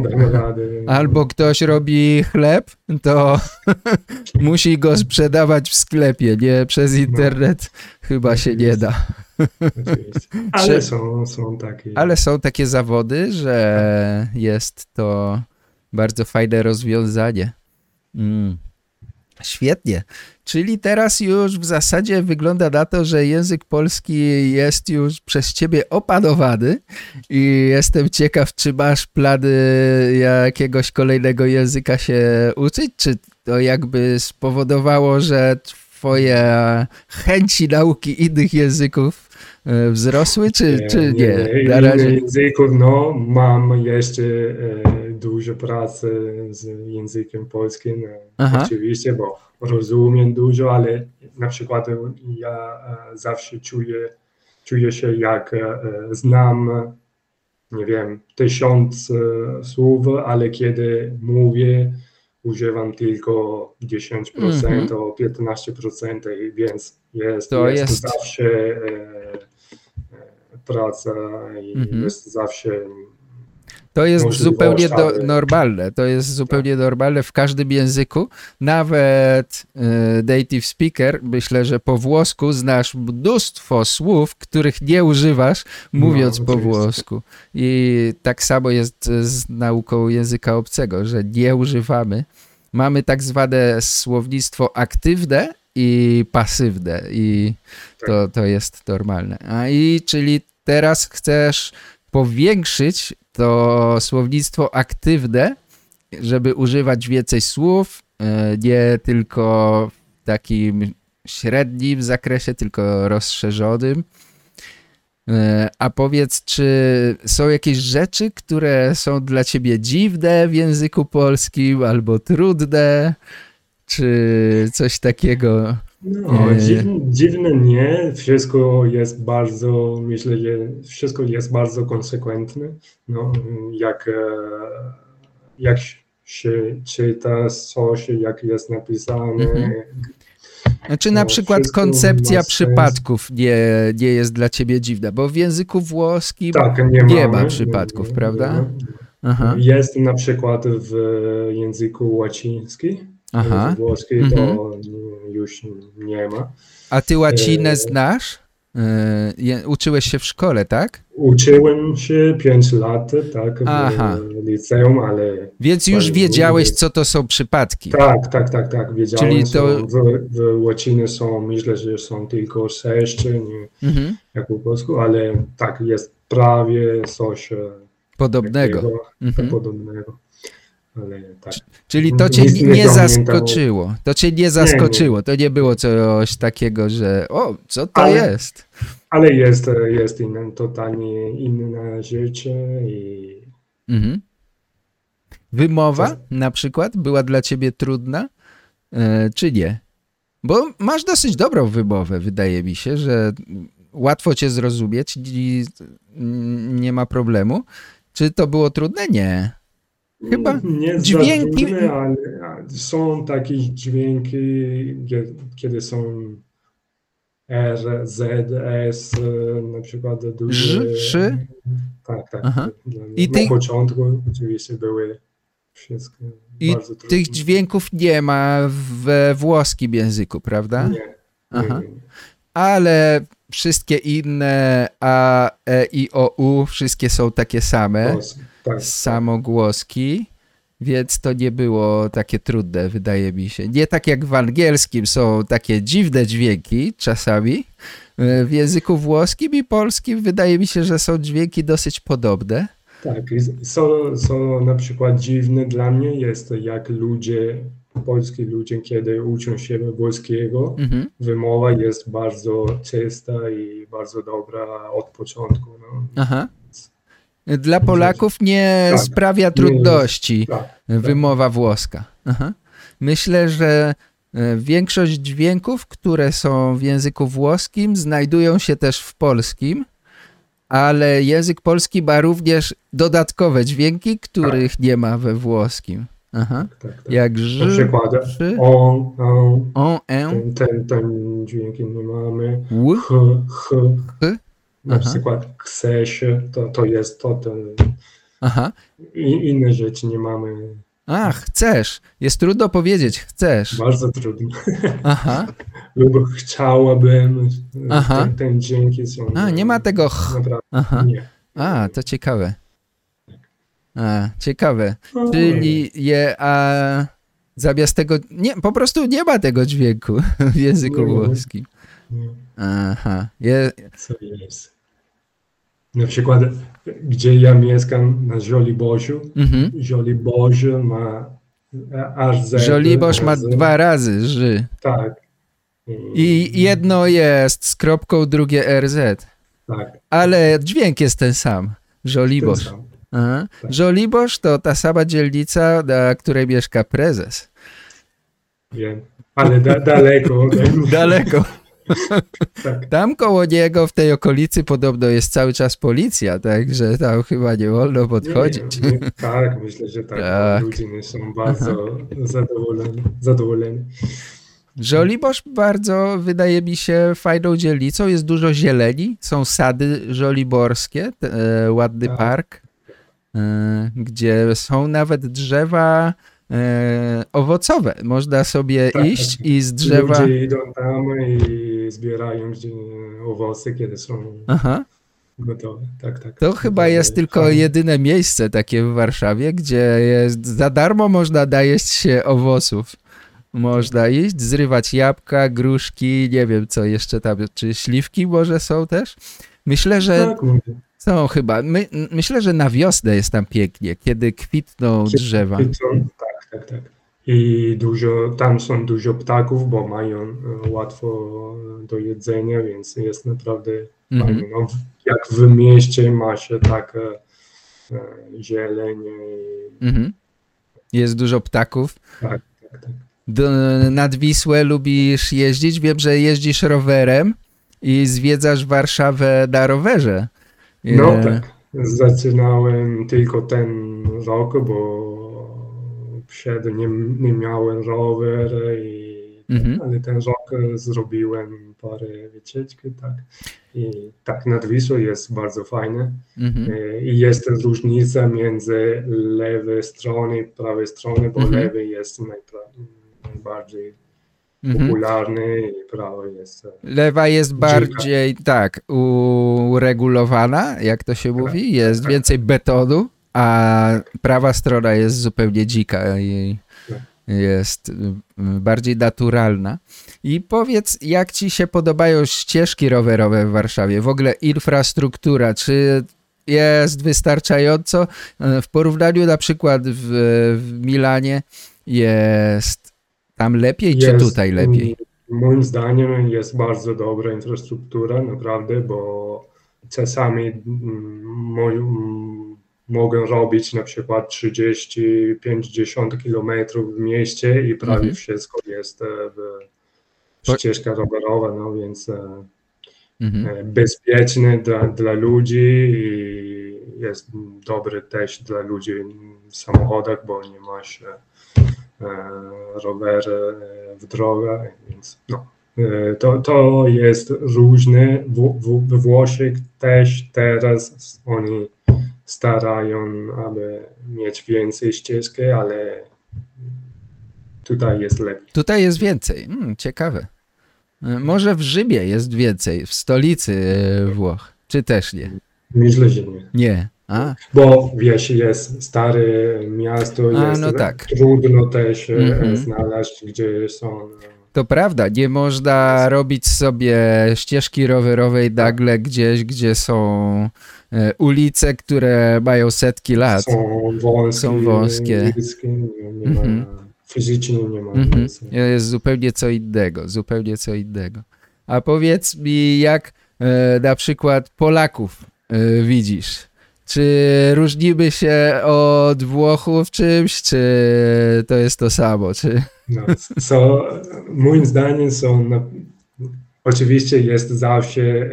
Speaker 2: Albo ktoś robi chleb, to musi go sprzedawać w sklepie, nie przez no. internet. No. Chyba się nie da.
Speaker 1: Ale są, są takie.
Speaker 2: Ale są takie zawody, że jest to bardzo fajne rozwiązanie. Mm. Świetnie. Czyli teraz już w zasadzie wygląda na to, że język polski jest już przez ciebie opanowany i jestem ciekaw, czy masz plany jakiegoś kolejnego języka się uczyć, czy to jakby spowodowało, że twoje chęci nauki innych języków wzrosły, czy nie? Czy nie?
Speaker 1: Na razie... języków, no, mam jeszcze e, dużo pracy z językiem polskim, e, Aha. oczywiście, bo rozumiem dużo, ale na przykład ja e, zawsze czuję, czuję się jak e, znam, nie wiem, tysiąc słów, ale kiedy mówię, używam tylko 10% mm -hmm. o 15%, więc jest, to jest, jest. zawsze e, praca i -hmm. jest zawsze
Speaker 2: to jest zupełnie do, normalne. To jest zupełnie normalne w każdym języku. Nawet y, native speaker, myślę, że po włosku znasz mnóstwo słów, których nie używasz, mówiąc no, po włosku. I tak samo jest z nauką języka obcego, że nie używamy. Mamy tak zwane słownictwo aktywne i pasywne i to, to jest normalne. A i czyli teraz chcesz powiększyć to słownictwo aktywne, żeby używać więcej słów, e, nie tylko w takim średnim zakresie, tylko rozszerzonym. E, a powiedz, czy są jakieś rzeczy, które są dla ciebie dziwne w języku polskim albo trudne, czy coś takiego?
Speaker 1: No, e, dziwne, dziwne nie, wszystko jest bardzo, myślę, że wszystko jest bardzo konsekwentne, no, jak, e, jak się czyta coś, jak jest napisane. Mhm.
Speaker 2: Czy na
Speaker 1: To
Speaker 2: przykład koncepcja przypadków nie, nie jest dla ciebie dziwna, bo w języku włoskim
Speaker 1: Tak, nie,
Speaker 2: nie
Speaker 1: mamy,
Speaker 2: ma przypadków,
Speaker 1: nie,
Speaker 2: prawda?
Speaker 1: Jest na przykład w języku łacińskim,
Speaker 2: aha.
Speaker 1: w włoski
Speaker 2: Mhm.
Speaker 1: to już nie ma.
Speaker 2: A ty łacinę
Speaker 1: E,
Speaker 2: znasz? E, Uczyłeś się w szkole, tak?
Speaker 1: Uczyłem się 5 lat, tak, w
Speaker 2: Aha.
Speaker 1: liceum, ale
Speaker 2: Więc już wiedziałeś, co to są przypadki.
Speaker 1: tak, tak, tak, tak, wiedziałem,
Speaker 2: Czyli to-
Speaker 1: w, w łacinie są, myślę, że są tylko sześć, nie
Speaker 2: Mhm.
Speaker 1: jak po polsku, ale tak, jest prawie coś e,
Speaker 2: Podobnego.
Speaker 1: takiego,
Speaker 2: Mhm.
Speaker 1: podobnego, ale tak.
Speaker 2: Czyli to cię nie,
Speaker 1: nie
Speaker 2: nie zaskoczyło. To cię nie zaskoczyło. To nie było coś takiego, że o, co to
Speaker 1: Ale-
Speaker 2: jest?
Speaker 1: Ale jest, jest inna, totalnie inna rzecz i
Speaker 2: Mhm. Wymowa
Speaker 1: Co?
Speaker 2: na przykład była dla ciebie trudna, e, czy nie? Bo masz dosyć dobrą wymowę, wydaje mi się, że łatwo cię zrozumieć i nie ma problemu. Czy to było trudne? Nie. Chyba
Speaker 1: nie
Speaker 2: dźwięki-
Speaker 1: trudne, ale są takie dźwięki, kiedy są R, Z, S, na przykład duże.
Speaker 2: Ż, szy?
Speaker 1: Tak, tak.
Speaker 2: Aha. I
Speaker 1: Na
Speaker 2: ty-
Speaker 1: początku oczywiście były wszystkie
Speaker 2: I tych dźwięków nie ma we włoskim języku, prawda?
Speaker 1: Nie, nie,
Speaker 2: Aha.
Speaker 1: nie, nie.
Speaker 2: Ale wszystkie inne A, E, I, O, U, wszystkie są takie same.
Speaker 1: To- tak,
Speaker 2: samogłoski, więc to nie było takie trudne, wydaje mi się. Nie tak jak w angielskim są takie dziwne dźwięki czasami. E, W języku włoskim i polskim wydaje mi się, że są dźwięki dosyć podobne.
Speaker 1: Tak, co, co na przykład dziwne dla mnie jest, jak ludzie, polscy ludzie, kiedy uczą się włoskiego,
Speaker 2: Mhm.
Speaker 1: wymowa jest bardzo czysta i bardzo dobra od początku. No.
Speaker 2: Aha. Dla Polaków nie
Speaker 1: Tak.
Speaker 2: sprawia trudności
Speaker 1: Tak,
Speaker 2: wymowa włoska. Aha. Myślę, że e, większość dźwięków, które są w języku włoskim, znajdują się też w polskim, ale język polski ma również dodatkowe dźwięki, których nie ma we włoskim. Aha.
Speaker 1: tak, tak.
Speaker 2: Jak
Speaker 1: Na
Speaker 2: ż,
Speaker 1: przykład on, on,
Speaker 2: on,
Speaker 1: ten, ten, ten dźwięki nie mamy,
Speaker 2: ł,
Speaker 1: ch, ch,
Speaker 2: ch.
Speaker 1: na
Speaker 2: Aha.
Speaker 1: przykład chce się, to, to jest to, ten,
Speaker 2: Aha.
Speaker 1: i, inne rzeczy nie mamy,
Speaker 2: A, chcesz. Jest trudno powiedzieć, chcesz.
Speaker 1: bardzo trudno.
Speaker 2: Aha.
Speaker 1: lub chciałabym.
Speaker 2: Aha.
Speaker 1: Ten, ten dźwięki są.
Speaker 2: A, nie ma tego ch.
Speaker 1: Naprawdę
Speaker 2: Aha.
Speaker 1: nie.
Speaker 2: A, to ciekawe. A, ciekawe.
Speaker 1: No,
Speaker 2: Czyli je, a zamiast tego, nie, po prostu nie ma tego dźwięku w języku włoskim. Aha. Je,
Speaker 1: Co jest? Na przykład, gdzie ja mieszkam na Żoliborzu,
Speaker 2: mhm.
Speaker 1: Żoliborzu ma aż Z.
Speaker 2: Żoliborz ma dwa razy ży.
Speaker 1: Tak.
Speaker 2: I jedno jest z kropką, drugie RZ.
Speaker 1: tak.
Speaker 2: Ale dźwięk jest ten sam.
Speaker 1: ten
Speaker 2: Żoliborz.
Speaker 1: sam.
Speaker 2: Aha.
Speaker 1: Tak.
Speaker 2: Żoliborz to ta sama dzielnica, na której mieszka prezes.
Speaker 1: Wiem. Ale da, daleko.
Speaker 2: Daleko.
Speaker 1: Tak.
Speaker 2: Tam koło niego w tej okolicy podobno jest cały czas policja, także tam chyba nie wolno podchodzić.
Speaker 1: Nie, nie, tak, myślę, że tak.
Speaker 2: Tak.
Speaker 1: Ludzie nie są bardzo zadowoleni. zadowoleni.
Speaker 2: Żoliborz bardzo, wydaje mi się, fajną dzielnicą. Jest dużo zieleni, są sady żoliborskie, te, e, ładny
Speaker 1: Tak.
Speaker 2: park, gdzie są nawet drzewa e, owocowe. Można sobie
Speaker 1: Tak,
Speaker 2: iść i z drzewa...
Speaker 1: Ludzie idą tam i zbierają owoce, kiedy są
Speaker 2: Aha.
Speaker 1: gotowe. Tak, tak.
Speaker 2: To chyba jest tylko jedyne miejsce takie w Warszawie, gdzie jest za darmo można najeść się owoców. Można iść, zrywać jabłka, gruszki, nie wiem co jeszcze tam, czy śliwki może są też? Myślę, że
Speaker 1: Tak.
Speaker 2: Są chyba. My, myślę, że na wiosnę jest tam pięknie, kiedy kwitną
Speaker 1: Kiedy
Speaker 2: drzewa.
Speaker 1: Są- Tak, tak, tak. I dużo, tam są dużo ptaków, bo mają e, łatwo do jedzenia, więc jest naprawdę
Speaker 2: Mhm.
Speaker 1: fajnie. No, jak w mieście ma się takie e, zielenie i
Speaker 2: Mhm. Jest dużo ptaków.
Speaker 1: tak, tak, tak.
Speaker 2: Do, nad Wisłę lubisz jeździć? Wiem, że jeździsz rowerem i zwiedzasz Warszawę na rowerze.
Speaker 1: No
Speaker 2: E,
Speaker 1: tak. Zaczynałem tylko ten rok, bo przed nie, nie miałem rower i
Speaker 2: Mhm.
Speaker 1: ale ten rok zrobiłem parę wycieczki, tak. I tak, nad Wisłą jest bardzo fajne.
Speaker 2: Mhm.
Speaker 1: E, I jest różnica między lewej strony i prawej strony, bo
Speaker 2: Mhm.
Speaker 1: lewy jest najbardziej
Speaker 2: Mhm.
Speaker 1: popularny i prawy jest... e,
Speaker 2: Lewa jest bardziej, tak, uregulowana, jak to się mówi, jest
Speaker 1: tak.
Speaker 2: więcej betonu, a prawa strona jest zupełnie dzika i
Speaker 1: Tak.
Speaker 2: jest y, y, bardziej naturalna. I powiedz, jak ci się podobają ścieżki rowerowe w Warszawie? W ogóle infrastruktura, czy jest wystarczająco? Y, W porównaniu na przykład w, w Milanie jest tam lepiej, czy
Speaker 1: Jest,
Speaker 2: tutaj lepiej?
Speaker 1: Moim zdaniem jest bardzo dobra infrastruktura, naprawdę, bo czasami mo- mm, mogę robić na przykład 30-50 kilometrów w mieście i prawie
Speaker 2: Mhm.
Speaker 1: wszystko jest e, w ścieżka rowerowa, no więc e,
Speaker 2: Mhm.
Speaker 1: e, bezpieczne dla, dla ludzi i jest dobry też dla ludzi w samochodach, bo nie masz e, rowery e, w drogach, więc no. E, To, to jest różne. W, w, we Włoszech też teraz oni starają, aby mieć więcej ścieżki, ale tutaj jest lepiej.
Speaker 2: Tutaj jest więcej. Mm, ciekawe. Może w Rzymie jest więcej, w stolicy Włoch. Czy też nie?
Speaker 1: Myślę, że nie.
Speaker 2: Nie. A,
Speaker 1: Bo wiesz, jest stare miasto,
Speaker 2: A,
Speaker 1: jest
Speaker 2: no tak.
Speaker 1: trudno też
Speaker 2: Mhm.
Speaker 1: znaleźć, gdzie są. e,
Speaker 2: to prawda. Nie można robić sobie ścieżki rowerowej nagle gdzieś, gdzie są e, ulice, które mają setki lat.
Speaker 1: Są wąskie.
Speaker 2: Są wąskie.
Speaker 1: Nie, ma, fizycznie nie ma.
Speaker 2: Mhm.
Speaker 1: nic.
Speaker 2: Jest zupełnie co innego, zupełnie co innego. A powiedz mi, jak e, na przykład Polaków widzisz? Czy różnimy się od Włochów czymś, czy to jest to samo? Czy...
Speaker 1: No, so, moim zdaniem są, na, oczywiście jest zawsze e,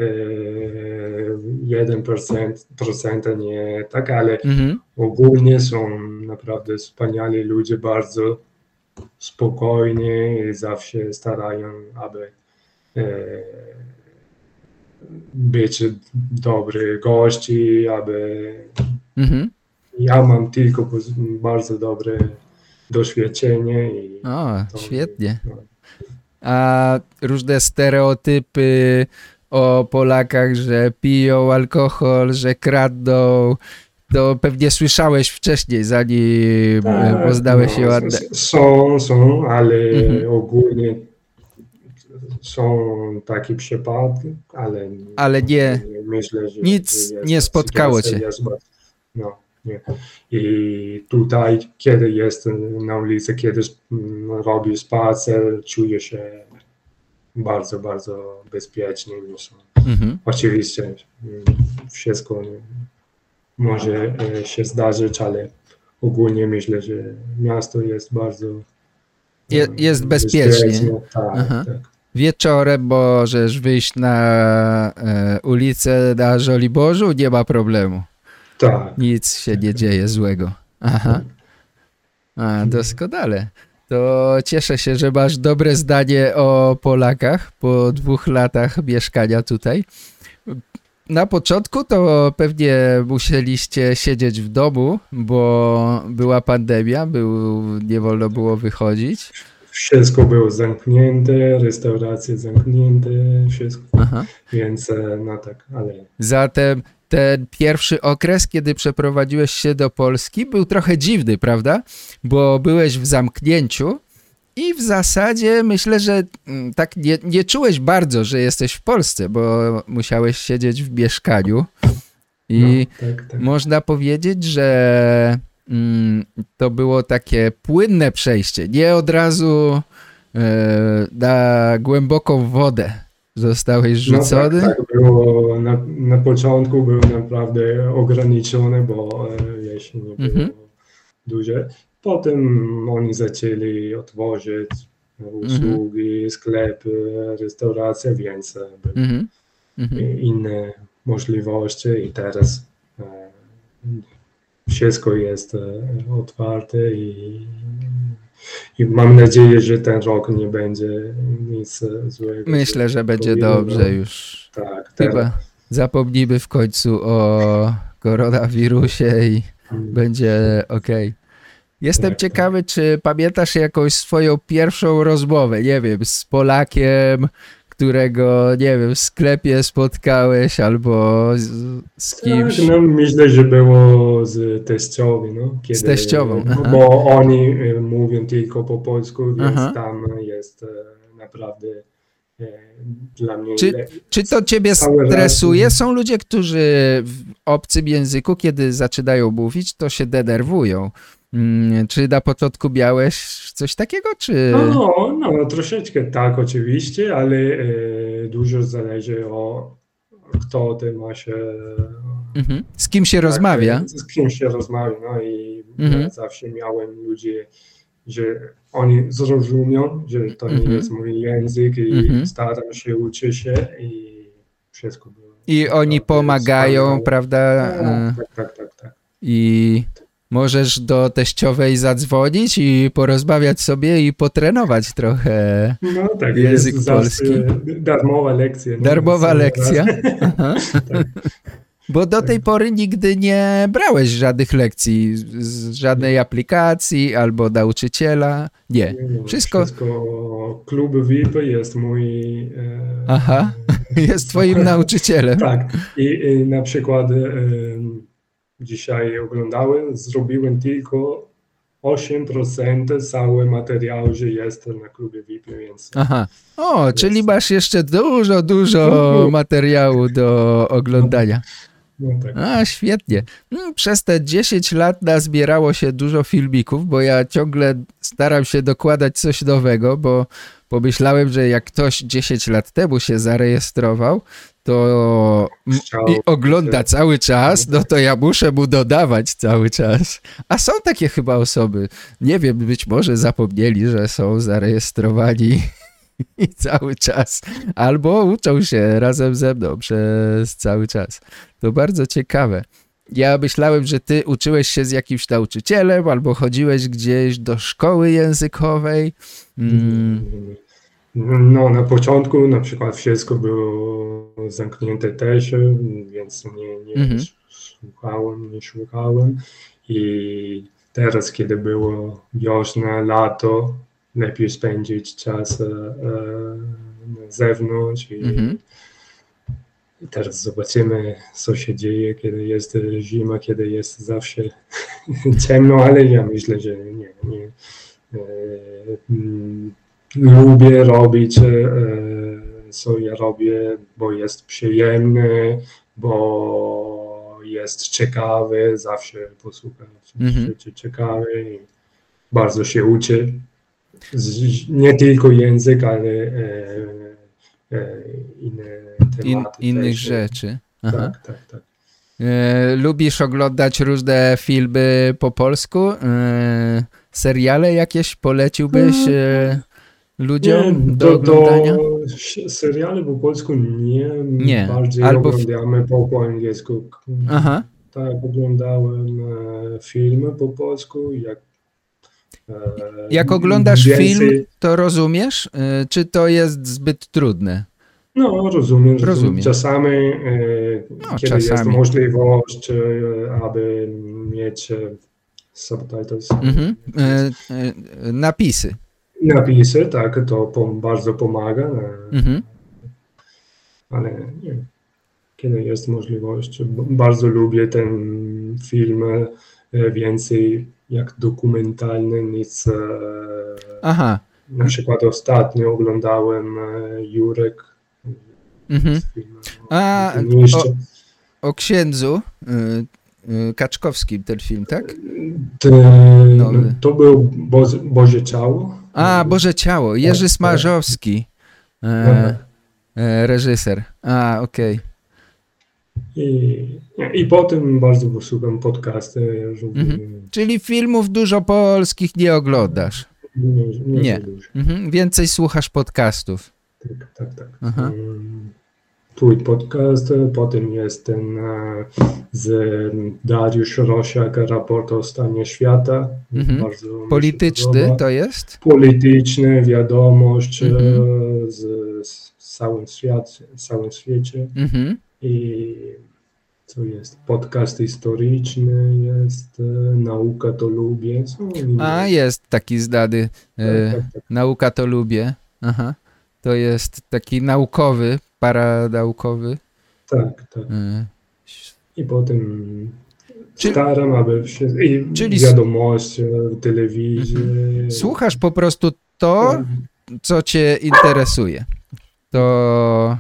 Speaker 1: 1%, procenta nie tak, ale
Speaker 2: Mhm.
Speaker 1: ogólnie są naprawdę wspaniali ludzie, bardzo spokojni i zawsze starają, aby e, być dobry gości, aby
Speaker 2: Mhm.
Speaker 1: ja mam tylko bardzo dobre doświadczenie i
Speaker 2: O,
Speaker 1: to-
Speaker 2: świetnie.
Speaker 1: no.
Speaker 2: A różne stereotypy o Polakach, że piją alkohol, że kradną, to pewnie słyszałeś wcześniej, zanim
Speaker 1: Tak,
Speaker 2: poznałeś się
Speaker 1: no,
Speaker 2: ładnie.
Speaker 1: s- Są, są, ale
Speaker 2: Mhm.
Speaker 1: ogólnie są takie przypadki, ale,
Speaker 2: Ale nie-
Speaker 1: myślę, że
Speaker 2: nic
Speaker 1: jest-
Speaker 2: nie spotkało cię.
Speaker 1: jest no, nie. I tutaj, kiedy jest na ulicy, kiedy mm, robię spacer, czuję się bardzo, bardzo bezpiecznie. Niż,
Speaker 2: Mhm.
Speaker 1: oczywiście mm, wszystko może e, się zdarzyć, ale ogólnie myślę, że miasto jest bardzo
Speaker 2: Je- jest bezpiecznie.
Speaker 1: Tak,
Speaker 2: Aha.
Speaker 1: tak.
Speaker 2: Wieczorem możesz wyjść na e, ulicę na Żoliborzu, nie ma problemu.
Speaker 1: tak.
Speaker 2: Nic się nie dzieje złego. Aha. A, doskonale. To cieszę się, że masz dobre zdanie o Polakach po dwóch latach mieszkania tutaj. Na początku to pewnie musieliście siedzieć w domu, bo była pandemia, był, nie wolno było wychodzić.
Speaker 1: Wszystko było zamknięte, restauracje zamknięte, wszystko,
Speaker 2: Aha.
Speaker 1: więc e, no tak, ale
Speaker 2: Zatem ten pierwszy okres, kiedy przeprowadziłeś się do Polski, był trochę dziwny, prawda? Bo byłeś w zamknięciu i w zasadzie myślę, że mm, tak nie, nie czułeś bardzo, że jesteś w Polsce, bo musiałeś siedzieć w mieszkaniu. I
Speaker 1: no, tak, tak.
Speaker 2: można powiedzieć, że to było takie płynne przejście. Nie od razu e, na głęboką wodę zostałeś rzucony.
Speaker 1: No tak, tak było, na, na początku był naprawdę ograniczony, bo e, jeśli nie było
Speaker 2: Mhm.
Speaker 1: duże. Potem oni zaczęli otworzyć usługi, sklepy, restauracje, więc e, były
Speaker 2: Mhm. Mhm.
Speaker 1: inne możliwości i teraz wszystko jest e, otwarte i, i mam nadzieję, że ten rok nie będzie nic złego.
Speaker 2: Myślę, że będzie dobrze już.
Speaker 1: Tak,
Speaker 2: Chyba
Speaker 1: teraz.
Speaker 2: zapomnimy w końcu o koronawirusie i
Speaker 1: Mm.
Speaker 2: będzie ok. Jestem
Speaker 1: Tak,
Speaker 2: ciekawy, czy pamiętasz jakąś swoją pierwszą rozmowę, nie wiem, z Polakiem, którego, nie wiem, w sklepie spotkałeś albo z, z kimś.
Speaker 1: Tak, no, myślę, że było z teściowi, no, kiedy,
Speaker 2: Z teściową,
Speaker 1: no,
Speaker 2: aha.
Speaker 1: bo oni e, mówią tylko po polsku, więc
Speaker 2: Aha.
Speaker 1: tam jest e, naprawdę e, dla mnie
Speaker 2: Czy-
Speaker 1: le-
Speaker 2: Czy to ciebie
Speaker 1: raz-
Speaker 2: stresuje? Są ludzie, którzy w obcym języku, kiedy zaczynają mówić, to się denerwują. Mm, Czy na początku miałeś coś takiego, czy...
Speaker 1: No, no, troszeczkę tak oczywiście, ale e, dużo zależy o kto ty ma się
Speaker 2: Mhm. Z kim się
Speaker 1: tak,
Speaker 2: rozmawia?
Speaker 1: z kim się rozmawia, no i
Speaker 2: Mhm.
Speaker 1: ja zawsze miałem ludzi, że oni zrozumią, że to nie
Speaker 2: Mhm.
Speaker 1: jest mój język i
Speaker 2: Mhm.
Speaker 1: staram się uczyć się i wszystko było.
Speaker 2: I oni pomagają, prawda? E,
Speaker 1: Tak, tak, tak, tak.
Speaker 2: I możesz do teściowej zadzwonić i porozmawiać sobie i potrenować trochę.
Speaker 1: No tak,
Speaker 2: Język
Speaker 1: jest
Speaker 2: polski.
Speaker 1: darmowa lekcja. no,
Speaker 2: Darmowa lekcja?
Speaker 1: Tak.
Speaker 2: Bo do tej pory nigdy nie brałeś żadnych lekcji, z- żadnej aplikacji albo nauczyciela. Nie.
Speaker 1: Nie, nie,
Speaker 2: Wszystko-
Speaker 1: Wszystko klub VIP jest mój. E,
Speaker 2: Aha. Jest twoim nauczycielem.
Speaker 1: Tak. I, i na przykład e, dzisiaj oglądałem, zrobiłem tylko 8% cały materiał, że jest na klubie VIP, więc
Speaker 2: Aha. O, czyli
Speaker 1: Jest.
Speaker 2: masz jeszcze dużo, dużo
Speaker 1: Mhm.
Speaker 2: materiału do oglądania.
Speaker 1: no tak.
Speaker 2: A, świetnie. Mm, Przez te 10 lat nazbierało się dużo filmików, bo ja ciągle staram się dokładać coś nowego, bo pomyślałem, że jak ktoś 10 lat temu się zarejestrował, to i ogląda cały czas, no to ja muszę mu dodawać cały czas. A są takie chyba osoby, nie wiem, być może zapomnieli, że są zarejestrowani i cały czas, albo uczą się razem ze mną przez cały czas. To bardzo ciekawe. Ja myślałem, że ty uczyłeś się z jakimś nauczycielem, albo chodziłeś gdzieś do szkoły językowej. Mm,
Speaker 1: No, na początku na przykład wszystko było zamknięte też, więc nie, nie
Speaker 2: Mhm.
Speaker 1: słuchałem, nie słuchałem. I teraz, kiedy było wiosna, lato, lepiej spędzić czas e, e, na zewnątrz. I,
Speaker 2: Mhm.
Speaker 1: I teraz zobaczymy, co się dzieje, kiedy jest zima, kiedy jest zawsze ciemno, ale ja myślę, że nie. nie. E, mm, lubię robić, e, co ja robię, bo jest przyjemne, bo jest ciekawe, zawsze posłuchać
Speaker 2: Mhm.
Speaker 1: rzeczy ciekawe i bardzo się uczę. Z, nie tylko język, ale e, e, inne
Speaker 2: in,
Speaker 1: tematy.
Speaker 2: innych
Speaker 1: też.
Speaker 2: rzeczy. Aha.
Speaker 1: Tak, tak, tak.
Speaker 2: Lubisz oglądać różne filmy po polsku? Seriale jakieś poleciłbyś e, ludziom
Speaker 1: Nie,
Speaker 2: do oglądania?
Speaker 1: ś- seriale po polsku nie,
Speaker 2: Nie,
Speaker 1: bardziej
Speaker 2: albo
Speaker 1: oglądamy po, po angielsku.
Speaker 2: Aha.
Speaker 1: Tak, oglądałem e, filmy po polsku, jak e,
Speaker 2: Jak oglądasz
Speaker 1: więcej-
Speaker 2: film, to rozumiesz? E, czy to jest zbyt trudne?
Speaker 1: No, rozumiem,
Speaker 2: Rozumiem.
Speaker 1: czasami, e,
Speaker 2: No,
Speaker 1: kiedy jest
Speaker 2: czasami.
Speaker 1: możliwość, e, aby mieć subtitles,
Speaker 2: Mhm. E, e, napisy.
Speaker 1: Napisy, tak, to po, bardzo pomaga, e,
Speaker 2: Mhm.
Speaker 1: ale nie. Kiedy jest możliwość, bardzo lubię ten film e, więcej jak dokumentalny niż e,
Speaker 2: Aha.
Speaker 1: na przykład ostatnio oglądałem Jurek
Speaker 2: Mhm. A,
Speaker 1: o.
Speaker 2: O księdzu Kaczkowskim ten film, tak?
Speaker 1: Te, to był Boże, Boże Ciało.
Speaker 2: A, Boże Ciało, Jerzy Smarzowski, e, e, reżyser. A, okej.
Speaker 1: I, I potem bardzo posłucham podcasty.
Speaker 2: Mhm. Czyli filmów dużo polskich nie oglądasz.
Speaker 1: Nie, nie,
Speaker 2: Nie.
Speaker 1: dużo.
Speaker 2: Mhm. Więcej słuchasz podcastów.
Speaker 1: Tak, tak, tak.
Speaker 2: Aha.
Speaker 1: Mm, twój podcast, potem jest ten e, z Dariusz Rosiak, raport o stanie świata.
Speaker 2: Mhm. Polityczny to jest?
Speaker 1: Polityczny, wiadomość e,
Speaker 2: Mhm.
Speaker 1: z, z całym, świat, całym świecie.
Speaker 2: Mhm.
Speaker 1: I co jest? Podcast historyczny jest, e, nauka to lubię.
Speaker 2: A, jest taki znany. E,
Speaker 1: Tak, tak, tak.
Speaker 2: Nauka to lubię. Aha. To jest taki naukowy, paranaukowy.
Speaker 1: tak, tak.
Speaker 2: E,
Speaker 1: I potem staram, aby wszystko, i
Speaker 2: Czyli
Speaker 1: wiadomość, telewizję.
Speaker 2: Słuchasz po prostu to,
Speaker 1: Tak,
Speaker 2: co cię interesuje. To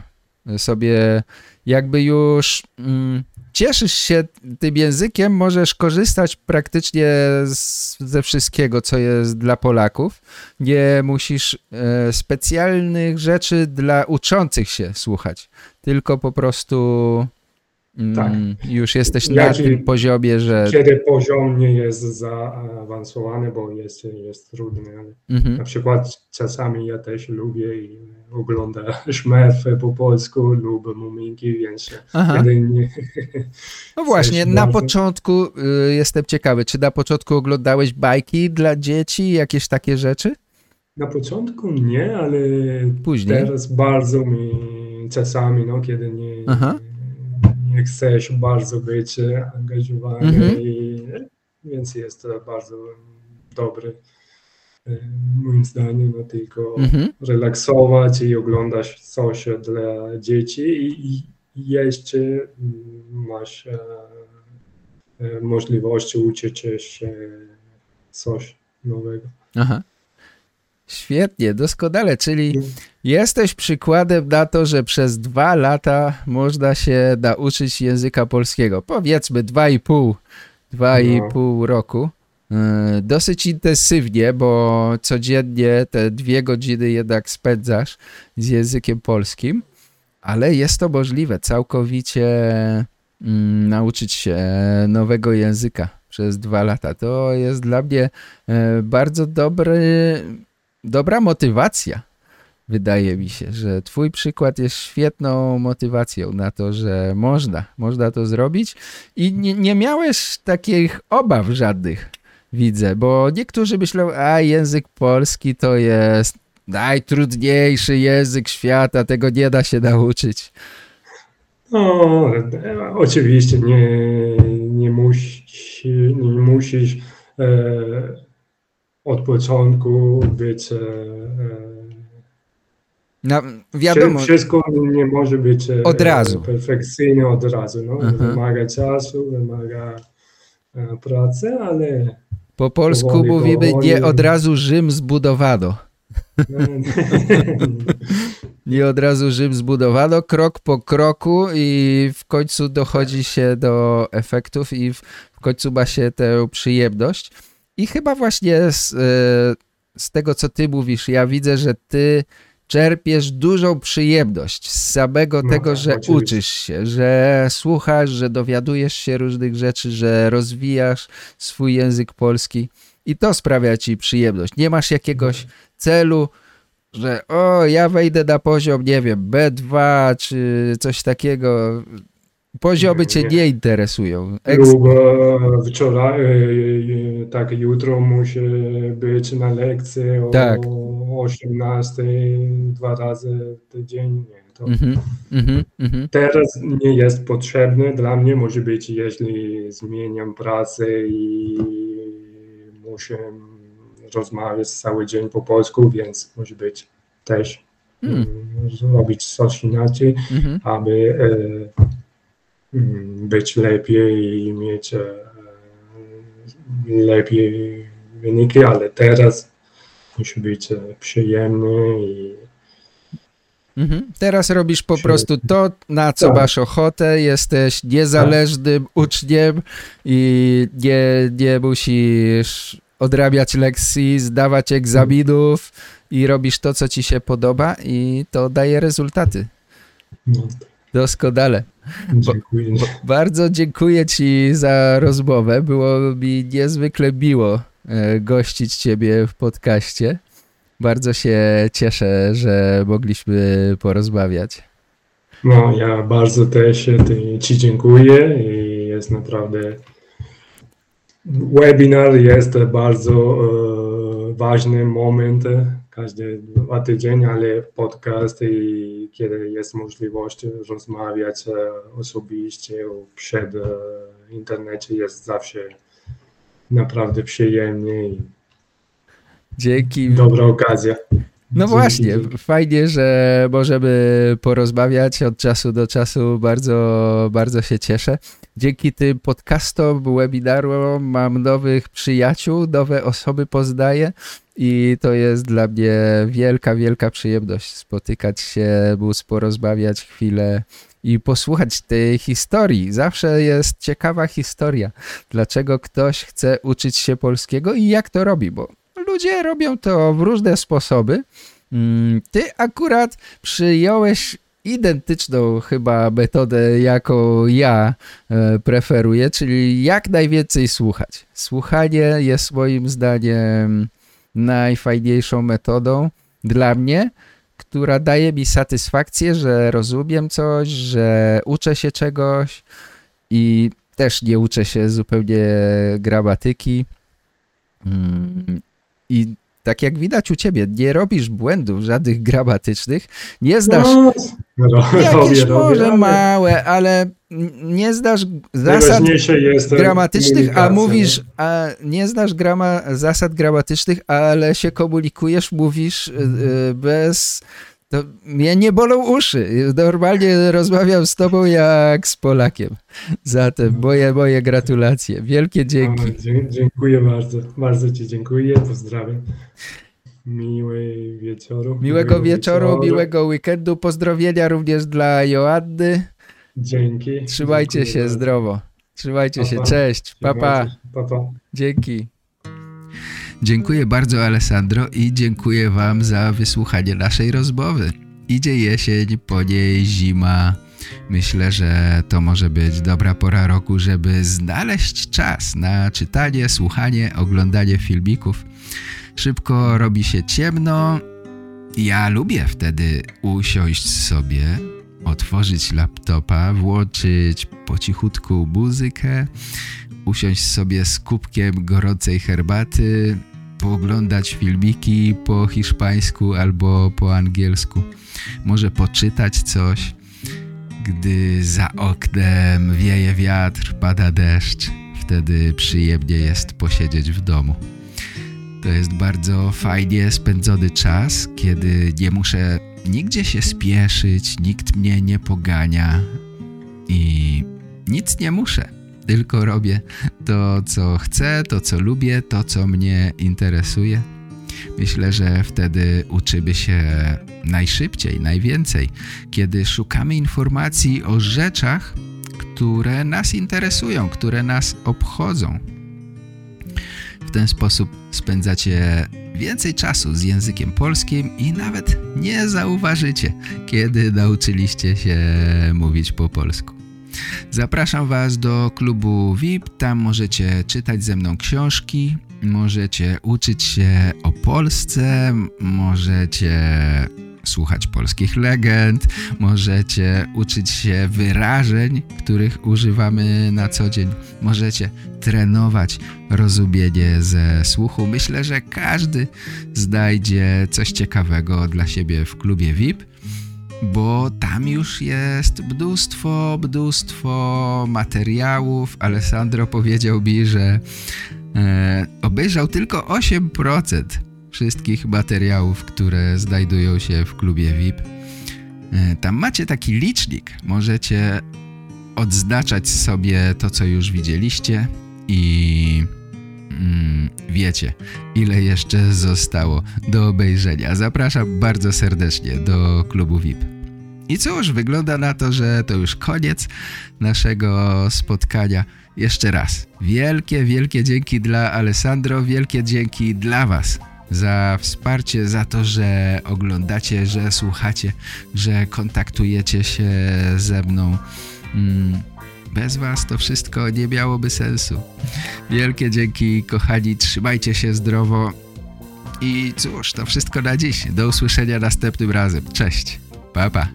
Speaker 2: sobie jakby już mm, cieszysz się tym językiem, możesz korzystać praktycznie z, ze wszystkiego, co jest dla Polaków. Nie musisz e, specjalnych rzeczy dla uczących się słuchać, tylko po prostu
Speaker 1: Tak.
Speaker 2: już jesteś na
Speaker 1: Jaki-
Speaker 2: tym poziomie, że...
Speaker 1: Kiedy poziom nie jest zaawansowany, bo jest, jest trudny, ale
Speaker 2: Mhm.
Speaker 1: na przykład czasami ja też lubię i oglądam szmerfy po polsku lub muminki, więc
Speaker 2: Aha.
Speaker 1: kiedy nie,
Speaker 2: No właśnie, na
Speaker 1: bardzo-
Speaker 2: początku y, jestem ciekawy, czy na początku oglądałeś bajki dla dzieci, jakieś takie rzeczy?
Speaker 1: na początku nie, ale
Speaker 2: Później?
Speaker 1: teraz bardzo mi czasami, no, kiedy nie,
Speaker 2: Aha.
Speaker 1: Nie chcesz bardzo być angażowany,
Speaker 2: Mhm.
Speaker 1: i, więc jest to bardzo dobry e, moim zdaniem, no, tylko
Speaker 2: Mhm.
Speaker 1: relaksować i oglądać coś dla dzieci i, i jeszcze masz e, e, możliwość uczyć się coś nowego.
Speaker 2: Aha. Świetnie, doskonale, czyli jesteś przykładem na to, że przez dwa lata można się nauczyć języka polskiego. Powiedzmy dwa i pół, dwa i
Speaker 1: No.
Speaker 2: pół roku. Yy, Dosyć intensywnie, bo codziennie te dwie godziny jednak spędzasz z językiem polskim, ale jest to możliwe całkowicie mm, nauczyć się nowego języka przez dwa lata. To jest dla mnie e, bardzo dobry, dobra motywacja. Wydaje mi się, że twój przykład jest świetną motywacją na to, że można, można to zrobić i nie, nie miałeś takich obaw żadnych, widzę, bo niektórzy myślą, a język polski to jest najtrudniejszy język świata, tego nie da się nauczyć.
Speaker 1: No, oczywiście nie, nie, musi, nie musisz e, od początku być. E,
Speaker 2: No, wiadomo,
Speaker 1: wszy- Wszystko nie może być e,
Speaker 2: Od razu.
Speaker 1: perfekcyjne od razu. No.
Speaker 2: Aha.
Speaker 1: Wymaga czasu, wymaga e, pracy, ale
Speaker 2: po polsku
Speaker 1: powoli,
Speaker 2: mówimy
Speaker 1: powoli.
Speaker 2: nie od razu Rzym zbudowano. Nie od razu Rzym zbudowano, krok po kroku i w końcu dochodzi się do efektów i w, w końcu ma się tę przyjemność. I chyba właśnie z, e, z tego, co ty mówisz, ja widzę, że ty czerpiesz dużą przyjemność z samego
Speaker 1: No,
Speaker 2: tego, że
Speaker 1: oczywiście.
Speaker 2: uczysz się, że słuchasz, że dowiadujesz się różnych rzeczy, że rozwijasz swój język polski i to sprawia ci przyjemność. Nie masz jakiegoś celu, że o, ja wejdę na poziom, nie wiem, B2 czy coś takiego. Poziomy cię
Speaker 1: nie.
Speaker 2: interesują. Eks-
Speaker 1: e, wczoraj, e, e, tak jutro musi być na lekcji o
Speaker 2: Tak.
Speaker 1: 18 dwa razy w tydzień. Nie, to
Speaker 2: Mhm, mhm, mhm.
Speaker 1: Teraz nie jest potrzebne dla mnie, może być, jeśli zmieniam pracę i muszę rozmawiać cały dzień po polsku, więc może być też
Speaker 2: Hmm.
Speaker 1: mm, zrobić coś inaczej,
Speaker 2: Mhm.
Speaker 1: aby e, mm, być lepiej i mieć e, lepiej wyniki, ale teraz musi być e, przyjemny i
Speaker 2: Mhm. Teraz robisz po prostu to, na co
Speaker 1: Tak.
Speaker 2: masz ochotę, jesteś niezależnym uczniem i nie, nie musisz odrabiać lekcji, zdawać egzaminów i robisz to, co ci się podoba i to daje rezultaty.
Speaker 1: no,
Speaker 2: Doskonale.
Speaker 1: Dziękuję.
Speaker 2: Bardzo dziękuję Ci za rozmowę. Było mi niezwykle miło e, gościć Ciebie w podcaście. Bardzo się cieszę, że mogliśmy porozmawiać.
Speaker 1: No, ja bardzo też Ci dziękuję i jest naprawdę webinar jest bardzo e, ważny moment każdy dwa tydzień, ale podcast i kiedy jest możliwość rozmawiać e, osobiście przed e, internecie jest zawsze naprawdę przyjemnie i
Speaker 2: Dzięki.
Speaker 1: dobra okazja.
Speaker 2: No właśnie, fajnie, że możemy porozmawiać od czasu do czasu. Bardzo, bardzo się cieszę. Dzięki tym podcastom, webinarom mam nowych przyjaciół, nowe osoby poznaję i to jest dla mnie wielka, wielka przyjemność spotykać się, móc porozmawiać chwilę i posłuchać tej historii. Zawsze jest ciekawa historia, dlaczego ktoś chce uczyć się polskiego i jak to robi, bo ludzie robią to w różne sposoby. Mm, ty akurat przyjąłeś identyczną chyba metodę, jaką ja e, preferuję, czyli jak najwięcej słuchać. Słuchanie jest moim zdaniem najfajniejszą metodą dla mnie, która daje mi satysfakcję, że rozumiem coś, że uczę się czegoś i też nie uczę się zupełnie gramatyki. I tak jak widać u ciebie, nie robisz błędów żadnych gramatycznych, nie zdasz... No, no jakieś robię, może robię, małe, ale nie zdasz zasad gramatycznych, a mówisz, a nie znasz grama, zasad gramatycznych, ale się komunikujesz, mówisz yy, bez to mnie nie bolą uszy. Normalnie rozmawiam z tobą jak z Polakiem. Zatem moje, moje gratulacje. Wielkie dzięki.
Speaker 1: dziękuję bardzo. Bardzo ci dziękuję. Pozdrawiam. Miłej wieczoru.
Speaker 2: Miłego, miłego wieczoru, wieczoru, miłego weekendu. Pozdrowienia również dla Joanny.
Speaker 1: Dzięki.
Speaker 2: Trzymajcie dziękuję się bardzo. zdrowo. Trzymajcie się. Cześć. Papa. Pa. Pa, pa. Dzięki. Dziękuję bardzo Alessandro i dziękuję Wam za wysłuchanie naszej rozmowy. Idzie jesień, po niej zima. Myślę, że to może być dobra pora roku, żeby znaleźć czas na czytanie, słuchanie, oglądanie filmików. Szybko robi się ciemno. Ja lubię wtedy usiąść sobie, otworzyć laptopa, włączyć po cichutku muzykę, usiąść sobie z kubkiem gorącej herbaty, pooglądać filmiki po hiszpańsku albo po angielsku. Może poczytać coś, gdy za oknem wieje wiatr, pada deszcz. Wtedy przyjemnie jest posiedzieć w domu. To jest bardzo fajnie spędzony czas, kiedy nie muszę nigdzie się spieszyć, nikt mnie nie pogania i nic nie muszę tylko robię to, co chcę, to, co lubię, to, co mnie interesuje. Myślę, że wtedy uczymy się najszybciej, najwięcej, kiedy szukamy informacji o rzeczach, które nas interesują, które nas obchodzą. W ten sposób spędzacie więcej czasu z językiem polskim i nawet nie zauważycie, kiedy nauczyliście się mówić po polsku. Zapraszam Was do klubu VIP, tam możecie czytać ze mną książki, możecie uczyć się o Polsce, możecie słuchać polskich legend, możecie uczyć się wyrażeń, których używamy na co dzień, możecie trenować rozumienie ze słuchu. Myślę, że każdy znajdzie coś ciekawego dla siebie w klubie VIP bo tam już jest mnóstwo, mnóstwo materiałów. Alessandro powiedział mi, że e, obejrzał tylko 8% wszystkich materiałów, które znajdują się w klubie VIP. E, tam macie taki licznik, możecie odznaczać sobie to, co już widzieliście i mm, wiecie, ile jeszcze zostało do obejrzenia. Zapraszam bardzo serdecznie do klubu VIP. I cóż, wygląda na to, że to już koniec naszego spotkania. Jeszcze raz, wielkie, wielkie dzięki dla Alessandro, wielkie dzięki dla Was za wsparcie, za to, że oglądacie, że słuchacie, że kontaktujecie się ze mną. Mm, bez Was to wszystko nie miałoby sensu. Wielkie dzięki, kochani, trzymajcie się zdrowo. I cóż, to wszystko na dziś. Do usłyszenia następnym razem. Cześć. Pa, pa.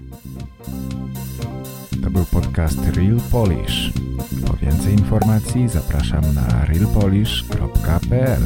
Speaker 3: był podcast Real Polish. Po więcej informacji zapraszam na realpolish.pl